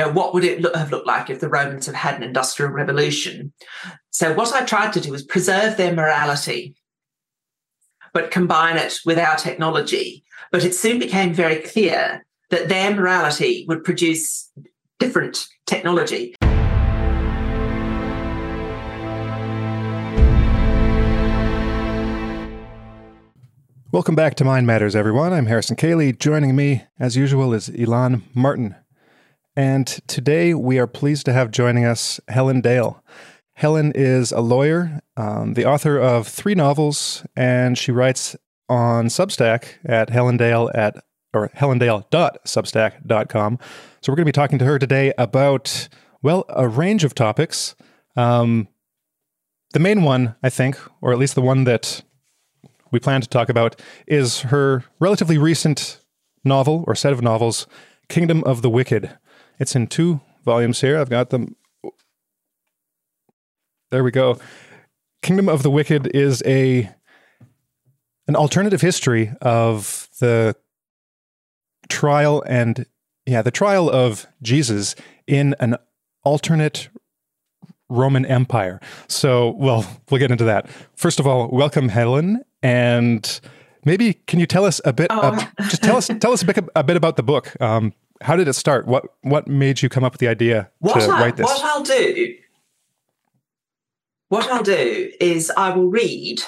know, what would it look, have looked like if the Romans had had an industrial revolution? So, what I tried to do was preserve their morality, but combine it with our technology. But it soon became very clear that their morality would produce different technology. Welcome back to Mind Matters, everyone. I'm Harrison Koehli. Joining me, as usual, is Elan Martin. And today we are pleased to have joining us Helen Dale. Helen is a lawyer, um, the author of three novels, and she writes on Substack at helendale at or helendale.substack.com. So we're going to be talking to her today about well a range of topics. Um, the main one, I think, or at least the one that we plan to talk about, is her relatively recent novel or set of novels, Kingdom of the Wicked. It's in two volumes here. I've got them. There we go. Kingdom of the Wicked is a an alternative history of the trial and yeah, the trial of Jesus in an alternate Roman Empire. So, well, we'll get into that. First of all, welcome Helen and maybe can you tell us a bit oh. uh, just tell us tell us a bit, a bit about the book. Um, how did it start? What what made you come up with the idea what to I, write this? What I'll do, what I'll do is I will read.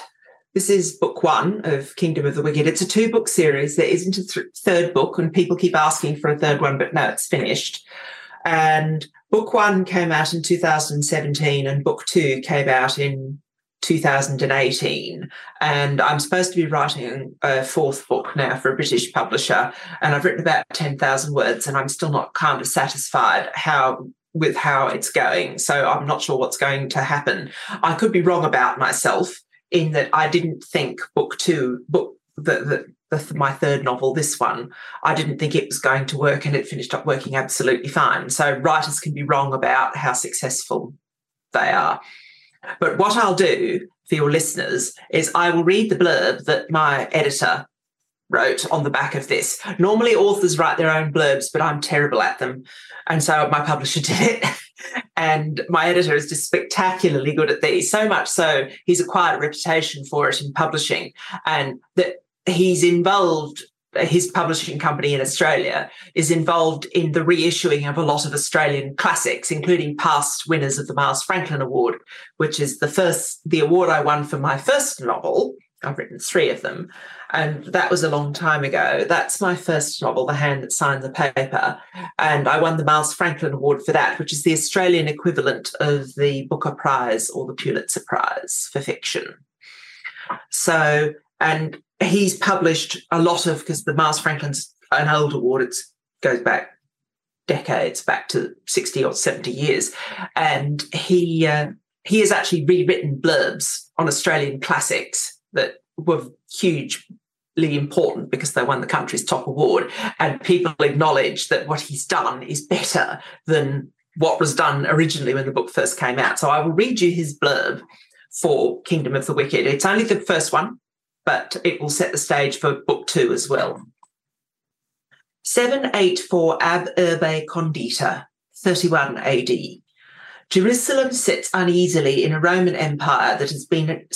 This is book one of Kingdom of the Wicked. It's a two book series. There isn't a th- third book, and people keep asking for a third one, but no, it's finished. And book one came out in 2017, and book two came out in 2018 and i'm supposed to be writing a fourth book now for a british publisher and i've written about 10,000 words and i'm still not kind of satisfied how with how it's going. So i'm not sure what's going to happen. I could be wrong about myself in that i didn't think book 2 book the, the my third novel this one i didn't think it was going to work and it finished up working absolutely fine. So writers can be wrong about how successful they are but what I'll do for your listeners is I will read the blurb that my editor wrote on the back of this. Normally, authors write their own blurbs, but I'm terrible at them. And so my publisher did it. and my editor is just spectacularly good at these, so much so he's acquired a reputation for it in publishing and that he's involved his publishing company in Australia is involved in the reissuing of a lot of Australian classics, including past winners of the Miles Franklin Award, which is the first the award I won for my first novel. I've written three of them, and that was a long time ago. That's my first novel, The Hand That Signed the Paper, and I won the Miles Franklin Award for that, which is the Australian equivalent of the Booker Prize or the Pulitzer Prize for fiction. So, and he's published a lot of because the Miles Franklin's an old award. It goes back decades, back to sixty or seventy years, and he uh, he has actually rewritten blurbs on Australian classics that were hugely important because they won the country's top award, and people acknowledge that what he's done is better than what was done originally when the book first came out. So I will read you his blurb for Kingdom of the Wicked. It's only the first one, but it will set the stage for book two as well. 784 Ab Urbe Condita, 31 AD. Jerusalem sits uneasily in a Roman Empire that has been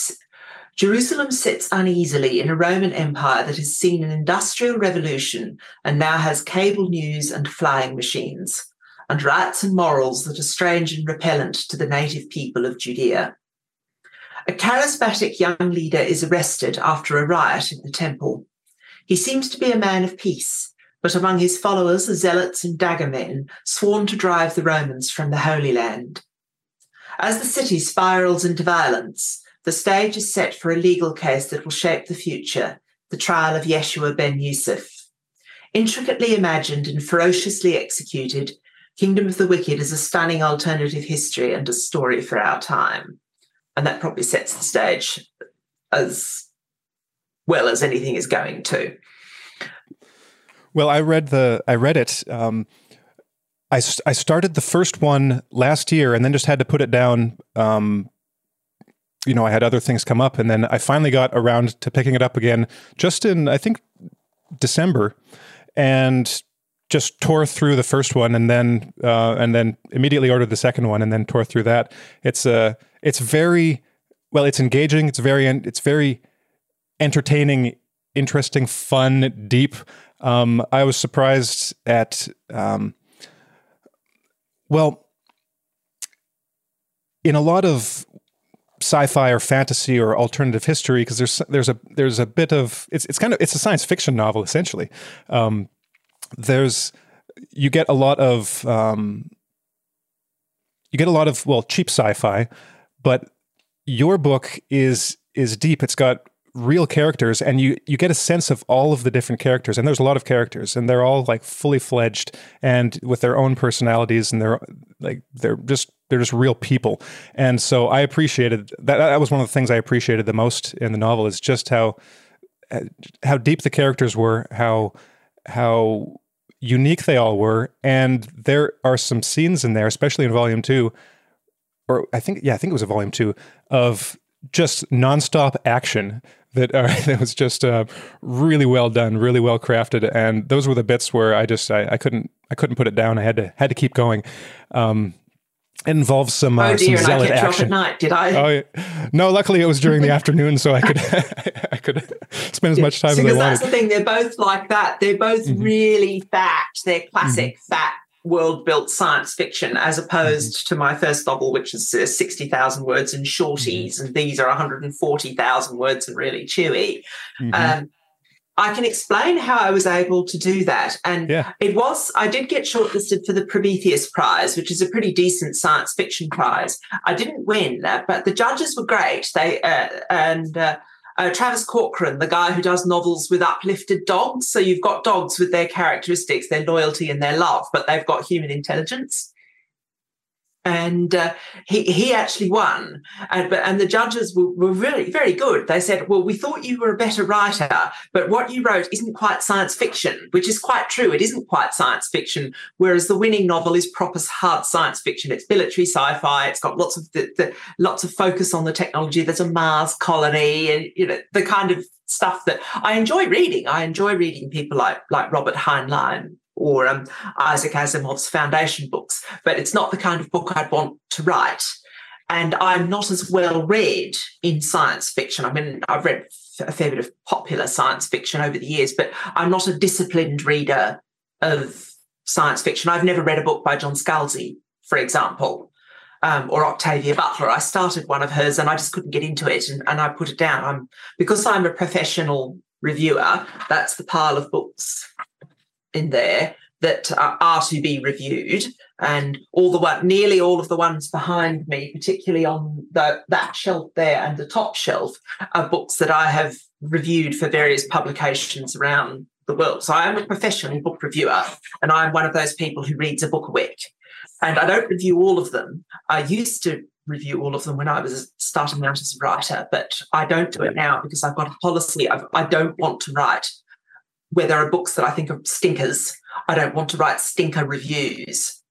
Jerusalem sits uneasily in a Roman Empire that has seen an industrial revolution and now has cable news and flying machines, and rights and morals that are strange and repellent to the native people of Judea. A charismatic young leader is arrested after a riot in the temple. He seems to be a man of peace, but among his followers are zealots and dagger men sworn to drive the Romans from the Holy Land. As the city spirals into violence, the stage is set for a legal case that will shape the future the trial of Yeshua ben Yusuf. Intricately imagined and ferociously executed, Kingdom of the Wicked is a stunning alternative history and a story for our time and that probably sets the stage as well as anything is going to. Well, I read the I read it. Um, I I started the first one last year and then just had to put it down. Um, you know, I had other things come up, and then I finally got around to picking it up again just in I think December, and just tore through the first one and then uh, and then immediately ordered the second one and then tore through that. It's a it's very well. It's engaging. It's very it's very entertaining, interesting, fun, deep. Um, I was surprised at um, well in a lot of sci-fi or fantasy or alternative history because there's there's a there's a bit of it's it's kind of it's a science fiction novel essentially. Um, there's you get a lot of um, you get a lot of well cheap sci-fi, but your book is is deep. It's got real characters and you you get a sense of all of the different characters and there's a lot of characters and they're all like fully fledged and with their own personalities and they're like they're just they're just real people and so i appreciated that that was one of the things i appreciated the most in the novel is just how uh, how deep the characters were how how unique they all were and there are some scenes in there especially in volume 2 or i think yeah i think it was a volume 2 of just nonstop action that uh, that was just uh, really well done, really well crafted, and those were the bits where I just I, I couldn't I couldn't put it down. I had to had to keep going. Um, it involves some uh, oh dear, some zealot and I kept action. at night. Did I? Oh yeah. no! Luckily, it was during the afternoon, so I could I could spend as much time as I because that's the thing. They're both like that. They're both Mhm. really fat. They're classic Mm-hmm. fat world built science fiction, as opposed Mm-hmm. to my first novel, which is uh, sixty thousand words and shorties, Mm-hmm. and these are one hundred and forty thousand words and really chewy. Mhm. Um, I can explain how I was able to do that. And Yeah. it was, I did get shortlisted for the Prometheus Prize, which is a pretty decent science fiction prize. I didn't win, uh, but the judges were great. They, uh, and, uh, Travis Corcoran, the guy who does novels with uplifted dogs. So you've got dogs with their characteristics, their loyalty and their love, but they've got human intelligence. And uh, he he actually won, and and the judges were, were really very good. They said, "Well, we thought you were a better writer, but what you wrote isn't quite science fiction," which is quite true. It isn't quite science fiction, whereas the winning novel is proper hard science fiction. It's military sci-fi. It's got lots of the, the lots of focus on the technology. There's a Mars colony, and you know the kind of stuff that I enjoy reading. I enjoy reading people like like Robert Heinlein or um, Isaac Asimov's foundation books, but it's not the kind of book I'd want to write. And I'm not as well read in science fiction. I mean, I've read a fair bit of popular science fiction over the years, but I'm not a disciplined reader of science fiction. I've never read a book by John Scalzi, for example, um, or Octavia Butler. I started one of hers and I just couldn't get into it, and, and I put it down. I'm because I'm a professional reviewer. That's the pile of books in there that are, to be reviewed. And all the one nearly all of the ones behind me particularly on the that shelf there and the top shelf are books that i have reviewed for various publications around the world. So i am a professional book reviewer and i'm one of those people who reads a book a week. And i don't review all of them. I used to review all of them when i was starting out as a writer but i don't do it now because i've got a policy of i don't want to write where there are books that I think are stinkers. I don't want to write stinker reviews.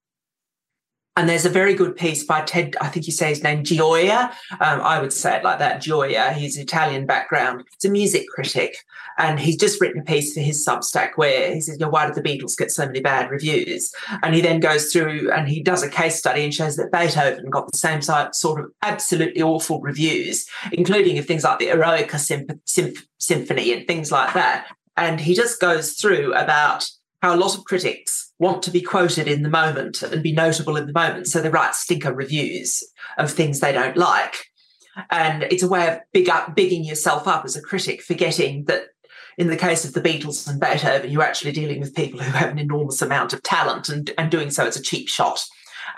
And there's a very good piece by Ted, I think you say his name, Gioia. Um, I would say it like that, Gioia. He's Italian background. He's a music critic. And he's just written a piece for his Substack where he says, you know, why did the Beatles get so many bad reviews? And he then goes through and he does a case study and shows that Beethoven got the same sort of absolutely awful reviews, including of things like the Eroica Symp- Symp- Symphony and things like that. And he just goes through about how a lot of critics want to be quoted in the moment and be notable in the moment. So they write stinker reviews of things they don't like. And it's a way of big up, bigging yourself up as a critic, forgetting that in the case of the Beatles and Beethoven, you're actually dealing with people who have an enormous amount of talent and, and doing so as a cheap shot.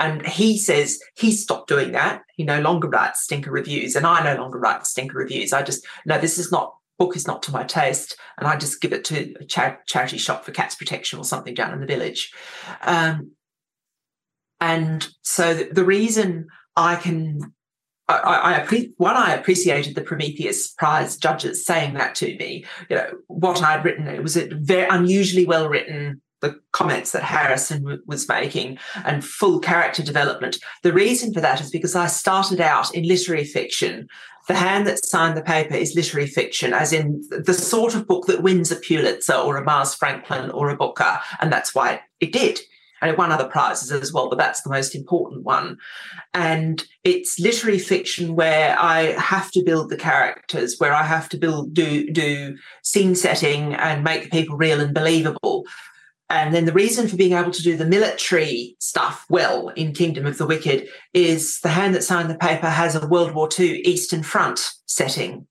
And he says he stopped doing that. He no longer writes stinker reviews, and I no longer write stinker reviews. I just, no, this is not book is not to my taste, and I just give it to a char- charity shop for cats protection or something down in the village. Um, and so the, the reason I can, I, I, I one, I appreciated the Prometheus Prize judges saying that to me. You know what I'd written. It was a very unusually well written the comments that Harrison w- was making and full character development. The reason for that is because I started out in literary fiction. The hand that signed the paper is literary fiction, as in the sort of book that wins a Pulitzer or a Miles Franklin or a Booker, and that's why it did and it won other prizes as well, but that's the most important one. And it's literary fiction where I have to build the characters, where I have to build do do scene setting and make people real and believable. And then the reason for being able to do the military stuff well in Kingdom of the Wicked is the hand that signed the paper has a World War II Eastern Front setting.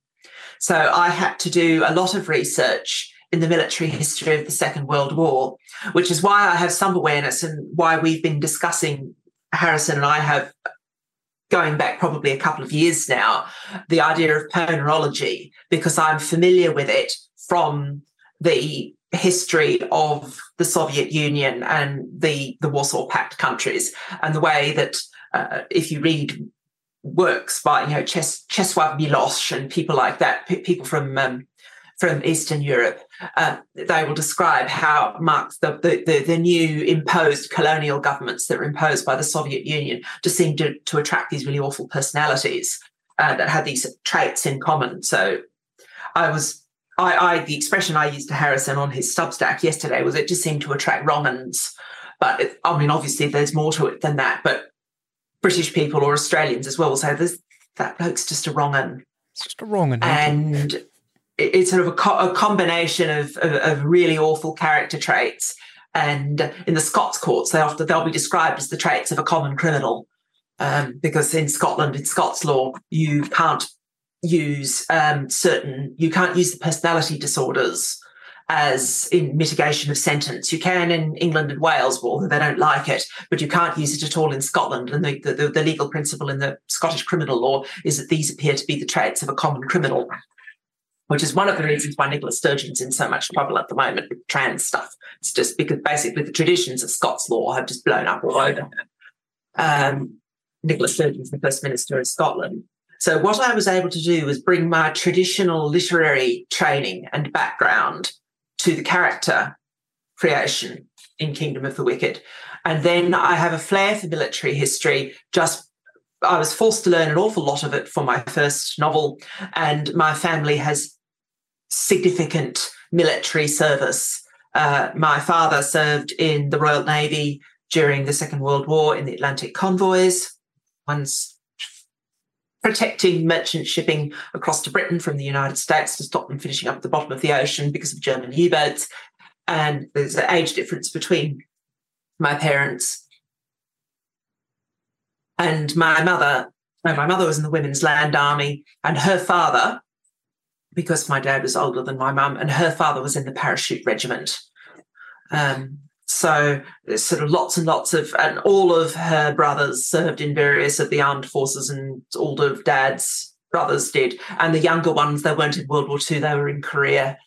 So I had to do a lot of research in the military history of the Second World War, which is why I have some awareness and why we've been discussing, Harrison and I have going back probably a couple of years now, the idea of ponerology, because I'm familiar with it from the history of the Soviet Union and the, the Warsaw Pact countries, and the way that uh, if you read works by you know Ches- Czesław Milosz and people like that, p- people from um, from Eastern Europe, uh, they will describe how Marx, the, the, the, new imposed colonial governments that were imposed by the Soviet Union just seemed to, to attract these really awful personalities uh, that had these traits in common. So I was, I, I, the expression I used to Harrison on his Substack yesterday was it just seemed to attract wrong-uns. But it, I mean, obviously there's more to it than that. But British people or Australians as well will say, "This that bloke's just a wrong-un." It's just a wrong-un. And it's sort of a, co- a combination of, of, of, really awful character traits. And in the Scots courts, they often they'll be described as the traits of a common criminal, um, because in Scotland, in Scots law, you can't use um, certain you can't use the personality disorders as in mitigation of sentence. You can in England and Wales, although they don't like it, but you can't use it at all in Scotland. And the, the, the legal principle in the Scottish criminal law is that these appear to be the traits of a common criminal which is one of the reasons why Nicola Sturgeon's in so much trouble at the moment with trans stuff. It's just because basically the traditions of Scots law have just blown up all over. Um, Nicola Sturgeon's the First Minister of Scotland. So what I was able to do was bring my traditional literary training and background to the character creation in Kingdom of the Wicked. And then I have a flair for military history just I was forced to learn an awful lot of it for my first novel, and my family has significant military service. Uh, my father served in the Royal Navy during the Second World War in the Atlantic convoys, once protecting merchant shipping across to Britain from the United States to stop them finishing up at the bottom of the ocean because of German U boats. And there's an age difference between my parents. And my mother, my mother was in the Women's Land Army, and her father because my dad was older than my mum, and her father was in the parachute regiment. Um, so sort of lots and lots of, and all of her brothers served in various of the armed forces, and all of dad's brothers did. And the younger ones, they weren't in World War II, they were in Korea.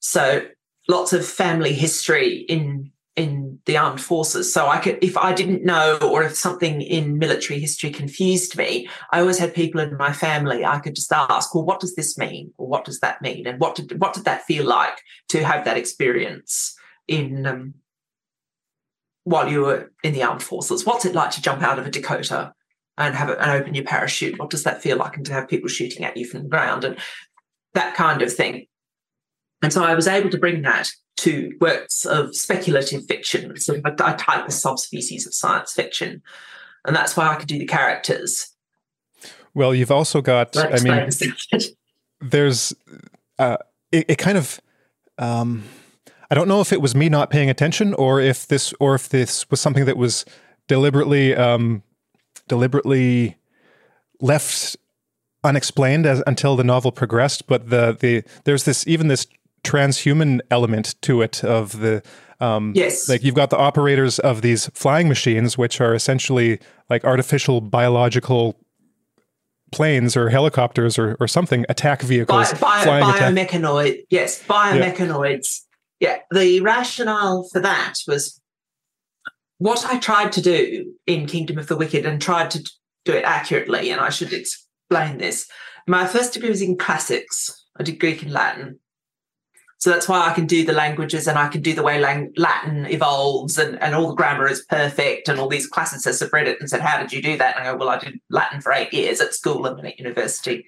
So lots of family history in in the armed forces. So I could, if I didn't know, or if something in military history confused me, I always had people in my family. I could just ask, well, what does this mean, or what does that mean, and what did what did that feel like to have that experience in um, while you were in the armed forces? What's it like to jump out of a Dakota and have it and open your parachute? What does that feel like, and to have people shooting at you from the ground and that kind of thing? And so I was able to bring that to works of speculative fiction, sort of a, a type of subspecies of science fiction. And that's why I could do the characters. Well, you've also got, I mean, there's, uh, it, it, kind of, um, I don't know if it was me not paying attention or if this, or if this was something that was deliberately, um, deliberately left unexplained as until the novel progressed. But the, the, there's this, even this transhuman element to it of the um, yes like you've got the operators of these flying machines which are essentially like artificial biological planes or helicopters or, or something attack vehicles Bi- bio, biomechanoid attack. yes biomechanoids yeah. the rationale for that was what i tried to do in kingdom of the wicked and tried to do it accurately and i should explain this my first degree was in classics i did greek and latin So that's why I can do the languages and I can do the way Latin evolves and, and all the grammar is perfect. And all these classicists have read it and said, How did you do that? And I go, Well, I did Latin for eight years at school and then at university.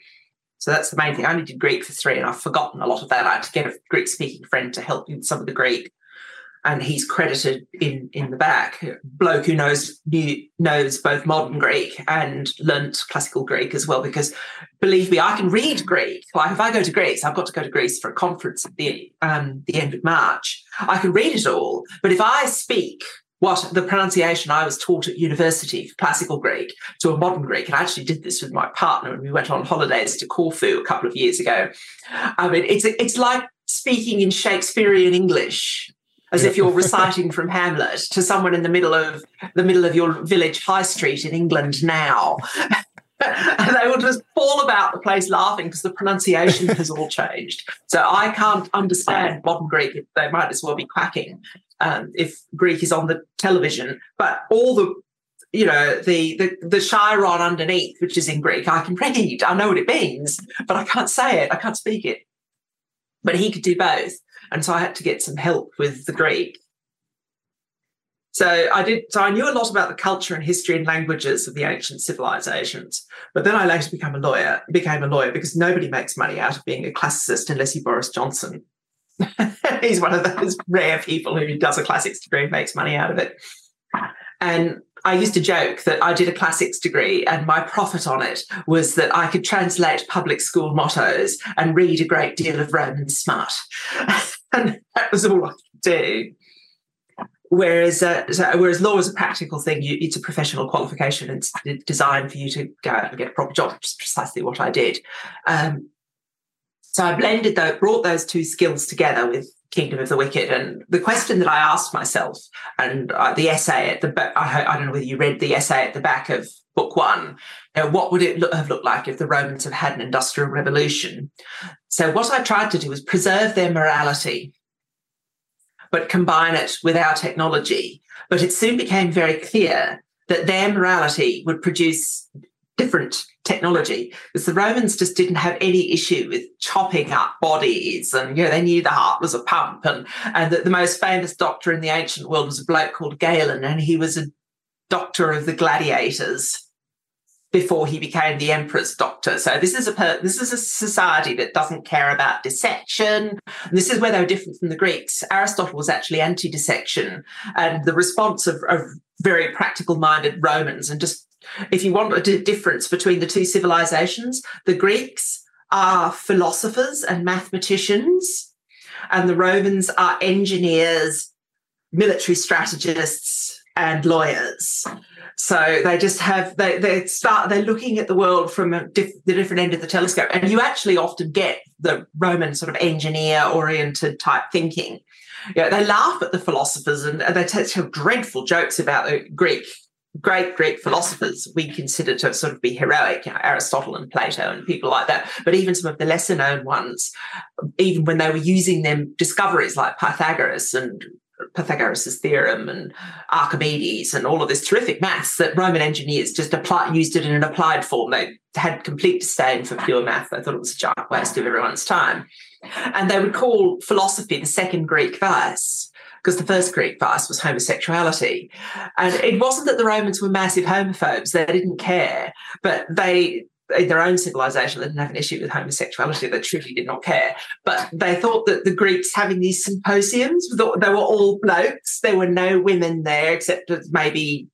So that's the main thing. I only did Greek for three and I've forgotten a lot of that. I had to get a Greek speaking friend to help with some of the Greek and he's credited in in the back. bloke who knows knew, knows both modern Greek and learnt classical Greek as well. Because believe me, I can read Greek. Like if I go to Greece, I've got to go to Greece for a conference at the um, the end of March. I can read it all, but if I speak what the pronunciation I was taught at university for classical Greek to a modern Greek, and I actually did this with my partner when we went on holidays to Corfu a couple of years ago. I mean, it's it's like speaking in Shakespearean English as if you're reciting from Hamlet to someone in the middle of the middle of your village high street in England now. and they will just fall about the place laughing because the pronunciation has all changed. So I can't understand modern Greek. They might as well be quacking um, if Greek is on the television. But all the you know the the the chyron underneath, which is in Greek, I can read. I know what it means, but I can't say it. I can't speak it. But he could do both. And so I had to get some help with the Greek. So I did. So I knew a lot about the culture and history and languages of the ancient civilizations. But then I later became a lawyer. Became a lawyer because nobody makes money out of being a classicist unless you're Boris Johnson. He's one of those rare people who does a classics degree and makes money out of it. And I used to joke that I did a classics degree and my profit on it was that I could translate public school mottos and read a great deal of Roman smut. and that was all I could do. Whereas, uh, whereas law is a practical thing, you, it's a professional qualification. It's designed for you to go out and get a proper job, which is precisely what I did. Um, so I blended, those, brought those two skills together with Kingdom of the Wicked. And the question that I asked myself, and uh, the essay at the back, I, I, don't know whether you read the essay at the back of book one, you know, what would it look, have looked like if the Romans had had an industrial revolution? So, what I tried to do was preserve their morality, but combine it with our technology. But it soon became very clear that their morality would produce different technology because the Romans just didn't have any issue with chopping up bodies and you know they knew the heart was a pump and and that the most famous doctor in the ancient world was a bloke called Galen and he was a doctor of the gladiators before he became the emperor's doctor. So this is a this is a society that doesn't care about dissection. And this is where they were different from the Greeks. Aristotle was actually anti-dissection, and the response of, of very practical-minded Romans and just if you want a difference between the two civilizations, the Greeks are philosophers and mathematicians, and the Romans are engineers, military strategists, and lawyers. So they just have they they start they're looking at the world from diff, the different end of the telescope, and you actually often get the Roman sort of engineer oriented type thinking. Yeah, they laugh at the philosophers and, and they tell dreadful jokes about the Greek great Greek philosophers we consider to sort of be heroic, you know, Aristotle and Plato and people like that. But even some of the lesser known ones, even when they were using them discoveries like Pythagoras and Pythagoras' theorem and Archimedes and all of this terrific maths that Roman engineers just applied, used it in an applied form. They had complete disdain for pure math. They thought it was a giant waste of everyone's time. And they would call philosophy the second Greek vice because the first Greek vice was homosexuality. And it wasn't that the Romans were massive homophobes, they didn't care, but they in their own civilization, they didn't have an issue with homosexuality. They truly did not care. But they thought that the Greeks having these symposiums, they were all blokes. There were no women there except maybe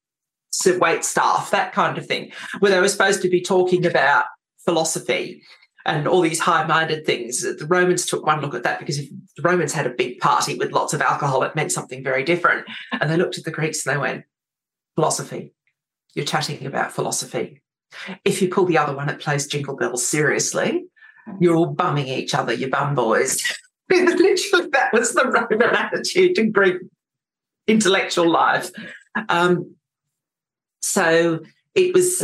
wait staff, that kind of thing, where they were supposed to be talking about philosophy and all these high-minded things. The Romans took one look at that because if the Romans had a big party with lots of alcohol, it meant something very different. And they looked at the Greeks and they went, philosophy. You're chatting about philosophy. If you pull the other one, it plays Jingle Bells seriously. You're all bumming each other, you bum boys. Literally, that was the Roman attitude to Greek intellectual life. Um, so it was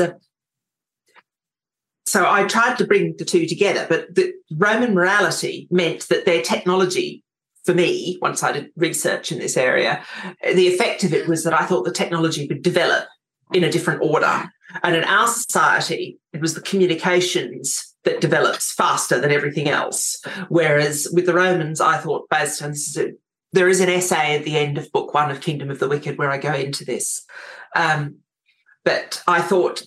so I tried to bring the two together, but the Roman morality meant that their technology, for me, once I did research in this area, the effect of it was that I thought the technology would develop in a different order. And in our society, it was the communications that develops faster than everything else. Whereas with the Romans, I thought based on there is an essay at the end of book one of Kingdom of the Wicked where I go into this. Um, but I thought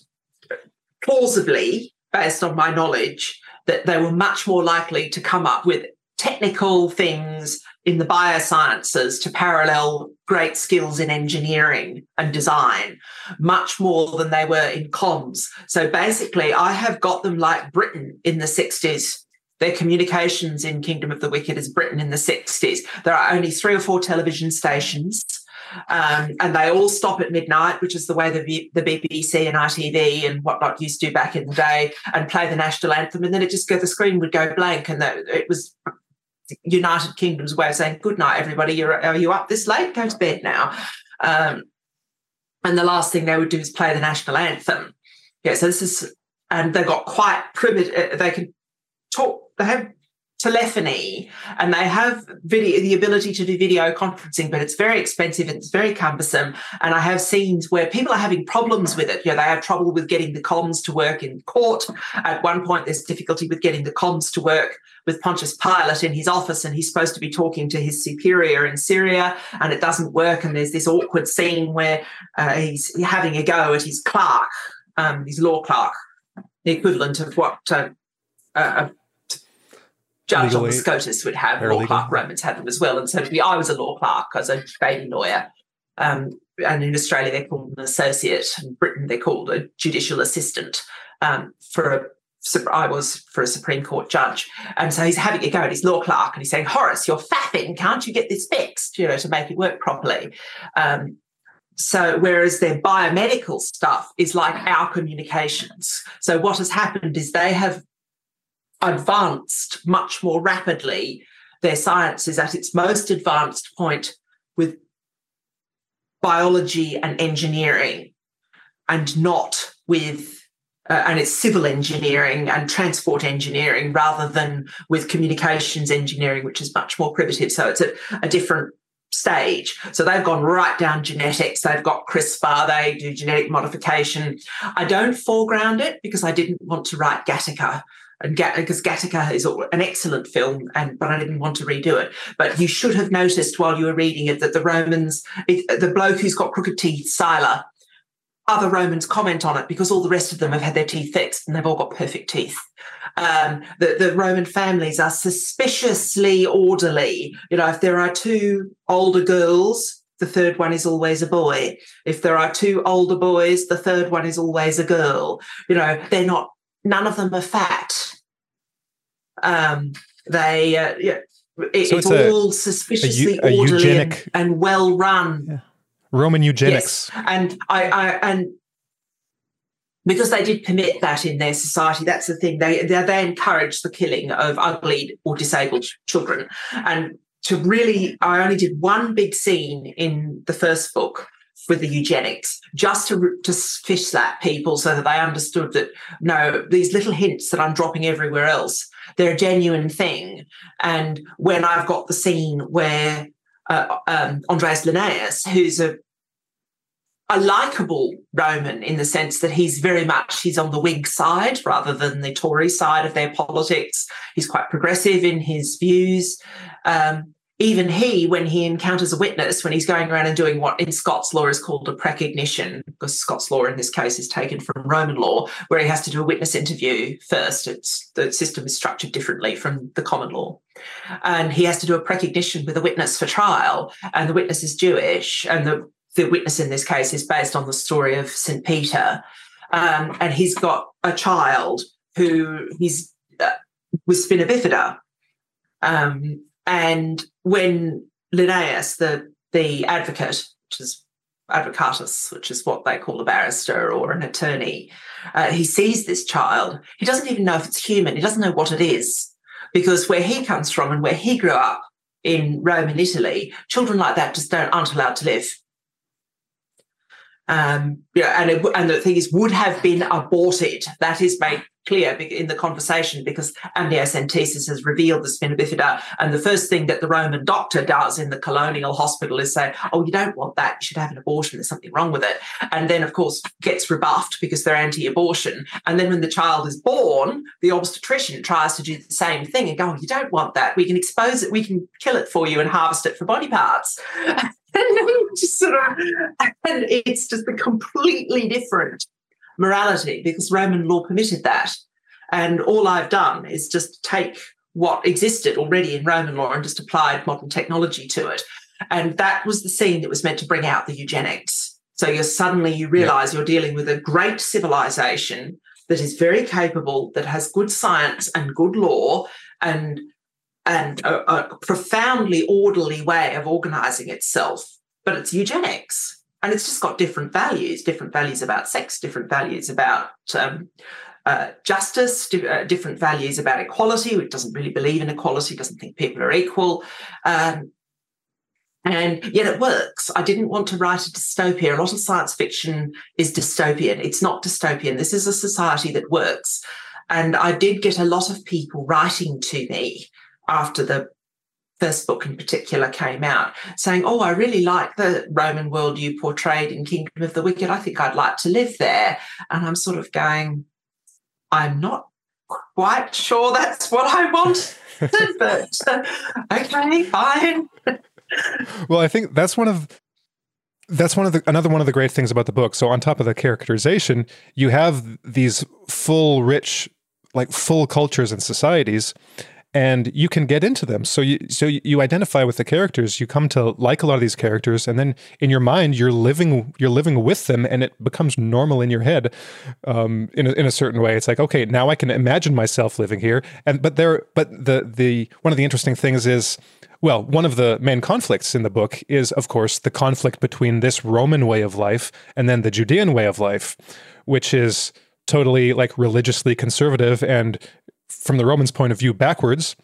plausibly, based on my knowledge, that they were much more likely to come up with technical things in the biosciences to parallel great skills in engineering and design much more than they were in comms. So basically, I have got them like Britain in the 60s. Their communications in Kingdom of the Wicked is Britain in the 60s. There are only three or four television stations. Um, and they all stop at midnight, which is the way the, the BBC and ITV and whatnot used to do back in the day, and play the national anthem. And then it just go, the screen would go blank, and the, it was United Kingdom's way of saying good night, everybody. You're are you up this late? Go to bed now. Um, and the last thing they would do is play the national anthem. Yeah, so this is, and they got quite primitive. Uh, they can talk. They have telephony. And they have video the ability to do video conferencing but it's very expensive it's very cumbersome. And i have scenes where people are having problems with it. You know they have trouble with getting the comms to work in court. At one point there's difficulty with getting the comms to work with pontius pilate in his office and he's supposed to be talking to his superior in syria and it doesn't work. And there's this awkward scene where uh, he's having a go at his clerk um, his law clerk the equivalent of what uh, uh, judge on the SCOTUS would have. Law clerk Romans had them as well. And so I was a law clerk I was a baby lawyer. Um, and in Australia, they're called an associate. In Britain, they're called a judicial assistant um, for a I was for a Supreme Court judge. And so he's having a go at his law clerk and he's saying, Horace, you're faffing. Can't you get this fixed, you know, to make it work properly? Um, so, whereas their biomedical stuff is like our communications. So, what has happened is they have advanced much more rapidly. Their science is at its most advanced point with biology and engineering, and not with uh, and it's civil engineering and transport engineering rather than with communications engineering, which is much more primitive. So it's a, a different stage. So they've gone right down genetics. They've got CRISPR. They do genetic modification. I don't foreground it because I didn't want to write Gattaca and because Gattaca is an excellent film, and but I didn't want to redo it. But you should have noticed while you were reading it that the Romans, it, the bloke who's got crooked teeth, Sylar, other Romans comment on it because all the rest of them have had their teeth fixed and they've all got perfect teeth. Um, the, the Roman families are suspiciously orderly. You know, if there are two older girls, the third one is always a boy. If there are two older boys, the third one is always a girl. You know, they're not none of them are fat. Um, they, uh, yeah, it, so it's, it's all suspiciously a, a orderly eugenic, and, and, well run. Yeah. Roman eugenics. Yes. And I, I, and because they did permit that in their society, that's the thing. They, they, they encourage the killing of ugly or disabled children. And to really, I only did one big scene in the first book with the eugenics, just to to fish slap people so that they understood that no, these little hints that I'm dropping everywhere else, they're a genuine thing. And when I've got the scene where uh, um, Andreas Linnaeus, who's a a likable Roman in the sense that he's very much he's on the Whig side rather than the Tory side of their politics. He's quite progressive in his views. Um, even he, when he encounters a witness, when he's going around and doing what in Scots law is called a precognition, because Scots law in this case is taken from Roman law, where he has to do a witness interview first. It's the system is structured differently from the common law. And he has to do a precognition with a witness for trial, and the witness is Jewish, and the, the witness in this case is based on the story of St. Peter. Um, and he's got a child who he's uh, was spina bifida. Um, and when Linnaeus, the the advocate, which is advocatus, which is what they call a barrister or an attorney, uh, he sees this child. He doesn't even know if it's human. He doesn't know what it is because where he comes from and where he grew up in Rome and Italy, children like that just don't aren't allowed to live. Um, yeah, and it, and the thing is, would have been aborted. That is made clear in the conversation because amniocentesis has revealed the spina bifida. And the first thing that the Roman doctor does in the colonial hospital is say, oh, you don't want that. You should have an abortion. There's something wrong with it. And then, of course, gets rebuffed because they're anti abortion. And then when the child is born, the obstetrician tries to do the same thing and go, oh, you don't want that. We can expose it, we can kill it for you and harvest it for body parts. and just sort of, and it's just a completely different morality because Roman law permitted that. And all I've done is just take what existed already in Roman law and just applied modern technology to it. And that was the scene that was meant to bring out the eugenics. So you're suddenly you realize yeah. you're dealing with a great civilization that is very capable, that has good science and good law and and a, a profoundly orderly way of organizing itself. But it's eugenics and it's just got different values different values about sex different values about um, uh, justice di- uh, different values about equality which doesn't really believe in equality doesn't think people are equal um, and yet it works. I didn't want to write a dystopia. A lot of science fiction is dystopian. It's not dystopian. This is a society that works. And I did get a lot of people writing to me after the first book in particular came out, saying, Oh, I really like the Roman world you portrayed in Kingdom of the Wicked. I think I'd like to live there. And I'm sort of going, I'm not quite sure that's what I want, but uh, okay, fine. well, I think that's one of that's one of the another one of the great things about the book. So on top of the characterization, you have these full, rich, like full cultures and societies and you can get into them. So you so you identify with the characters. You come to like a lot of these characters, and then in your mind, you're living you're living with them, and it becomes normal in your head, um, in a, in a certain way. It's like okay, now I can imagine myself living here. And but there, but the the one of the interesting things is. Well, one of the main conflicts in the book is, of course, the conflict between this Roman way of life and then the Judean way of life, which is totally like religiously conservative and from the Romans' point of view backwards.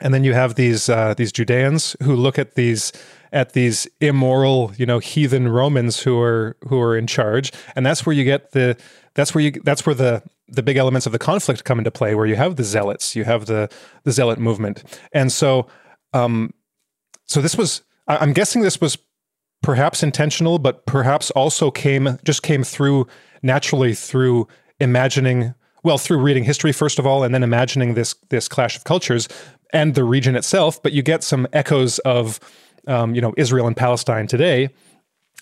And then you have these uh, these Judeans who look at these at these immoral, you know, heathen Romans who are who are in charge, and that's where you get the that's where you that's where the the big elements of the conflict come into play, where you have the zealots, you have the the zealot movement, and so um, so this was I'm guessing this was perhaps intentional, but perhaps also came just came through naturally through imagining well through reading history first of all and then imagining this this clash of cultures and the region itself but you get some echoes of um, you know israel and palestine today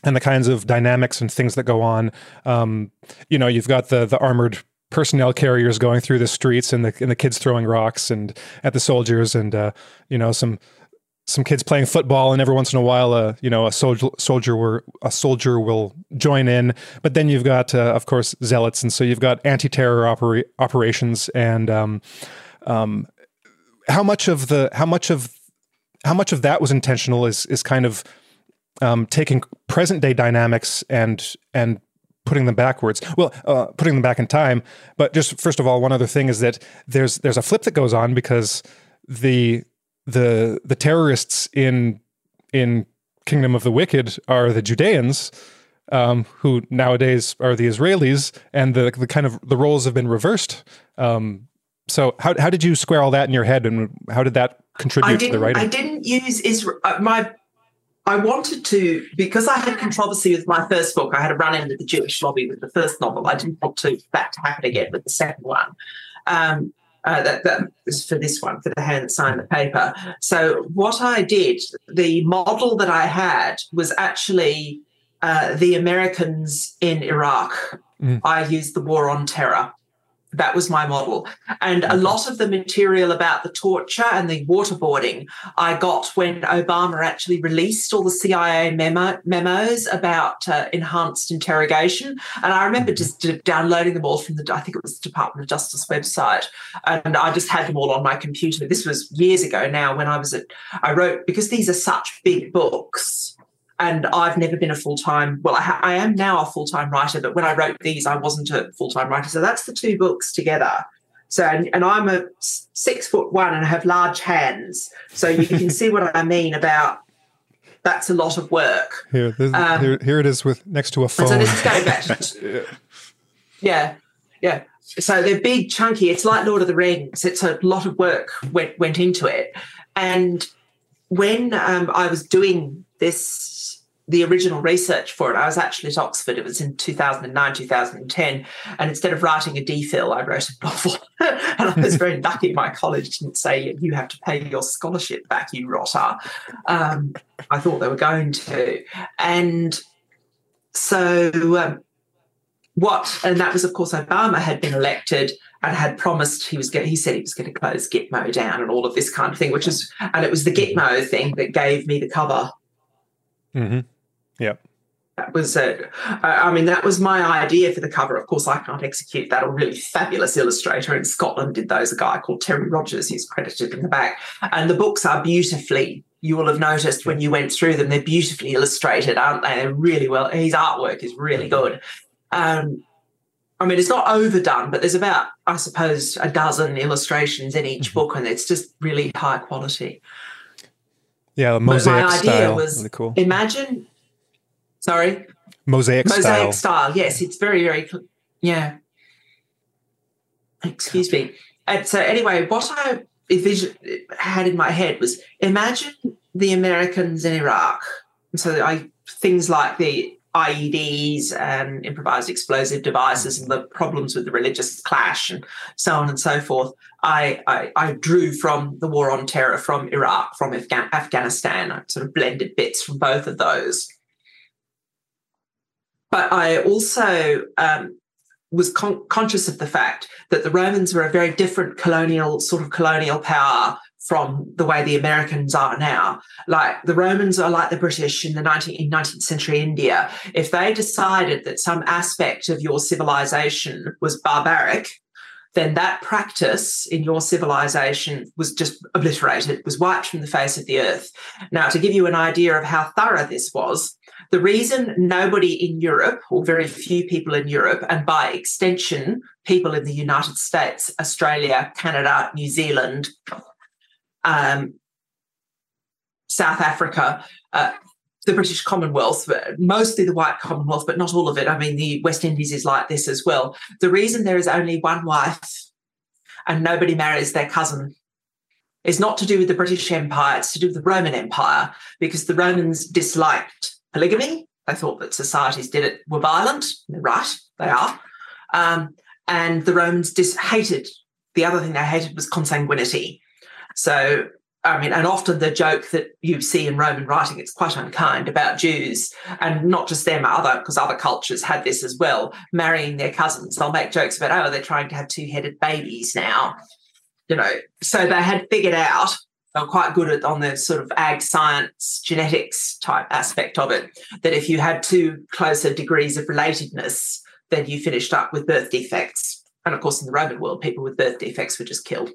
and the kinds of dynamics and things that go on. Um, you know you've got the the armored personnel carriers going through the streets and the and the kids throwing rocks and at the soldiers and uh, you know some some kids playing football, and every once in a while, uh, you know, a soldier soldier were a soldier will join in. But then you've got, uh, of course, zealots, and so you've got anti-terror opera- operations. And um, um, how much of the how much of how much of that was intentional is is kind of um, taking present day dynamics and and putting them backwards. Well, uh, putting them back in time. But just first of all, one other thing is that there's there's a flip that goes on because the the the terrorists in in Kingdom of the Wicked are the Judeans, um, who nowadays are the Israelis, and the the kind of the roles have been reversed. Um, so how how did you square all that in your head, and how did that contribute to the writing? I didn't use Israel. Uh, my I wanted to because I had controversy with my first book. I had a run in with the Jewish lobby with the first novel. I didn't want to that to happen again with the second one. Um, uh, that, that was for this one, for the hand that signed the paper. So, what I did, the model that I had was actually uh, the Americans in Iraq. Mm. I used the war on terror that was my model. And a lot of the material about the torture and the waterboarding I got when Obama actually released all the CIA memo, memos about uh, enhanced interrogation. And I remember just downloading them all from the, I think it was the Department of Justice website. And I just had them all on my computer. This was years ago now when I was at, I wrote, because these are such big books and I've never been a full time. Well, I, ha- I, am now a full time writer, but when I wrote these, I wasn't a full time writer. So that's the two books together. So, and, and, I'm a six foot one and I have large hands. So you can see what I mean about that's a lot of work. Here, this, um, here, here, it is with next to a phone. so this is going back. To, yeah, yeah. so they're big, chunky. It's like Lord of the Rings. It's a lot of work went went into it. And when um, I was doing this, the original research for it, I was actually at Oxford. It was in 2009, 2010. And instead of writing a DPhil, I wrote a novel. and I was very lucky my college didn't say, you have to pay your scholarship back, you rotter. Um, I thought they were going to. And so um, what, and that was, of course, Obama had been elected and had promised he was going, he said he was going to close Gitmo down and all of this kind of thing, which is, and it was the Gitmo thing that gave me the cover. Mm-hmm. Yep. That was it. I mean, that was my idea for the cover. Of course, I can't execute that. A really fabulous illustrator in Scotland did those. A guy called Terry Rogers, who's credited in the back. And the books are beautifully. You will have noticed when you went through them, they're beautifully illustrated, aren't they? They're really well. His artwork is really good. Um, I mean, it's not overdone, but there's about, I suppose, a dozen illustrations in each mm-hmm. book, and it's just really high quality. Yeah, the mosaic my idea style. Was really cool. Imagine, sorry, mosaic, mosaic style. style. Yes, it's very, very, yeah. Excuse me. And so, anyway, what I had in my head was imagine the Americans in Iraq. So I things like the IEDs and improvised explosive devices and the problems with the religious clash and so on and so forth. I, I, I drew from the war on terror from Iraq, from Afghan- Afghanistan. I sort of blended bits from both of those. But I also um, was con- conscious of the fact that the Romans were a very different colonial, sort of colonial power from the way the Americans are now. Like the Romans are like the British in the 19th, in 19th century India. If they decided that some aspect of your civilization was barbaric, then that practice in your civilization was just obliterated, was wiped from the face of the earth. Now, to give you an idea of how thorough this was, the reason nobody in Europe, or very few people in Europe, and by extension, people in the United States, Australia, Canada, New Zealand, um, South Africa, uh, the British Commonwealth, mostly the white Commonwealth, but not all of it. I mean, the West Indies is like this as well. The reason there is only one wife and nobody marries their cousin is not to do with the British Empire, it's to do with the Roman Empire, because the Romans disliked polygamy. They thought that societies did it were violent. They're right, they are. Um, and the Romans dis- hated, the other thing they hated was consanguinity. So, I mean, and often the joke that you see in Roman writing, it's quite unkind about Jews, and not just them, other because other cultures had this as well, marrying their cousins. They'll make jokes about, oh, they're trying to have two-headed babies now. You know, so they had figured out were quite good at on the sort of ag science genetics type aspect of it that if you had two closer degrees of relatedness then you finished up with birth defects and of course in the roman world people with birth defects were just killed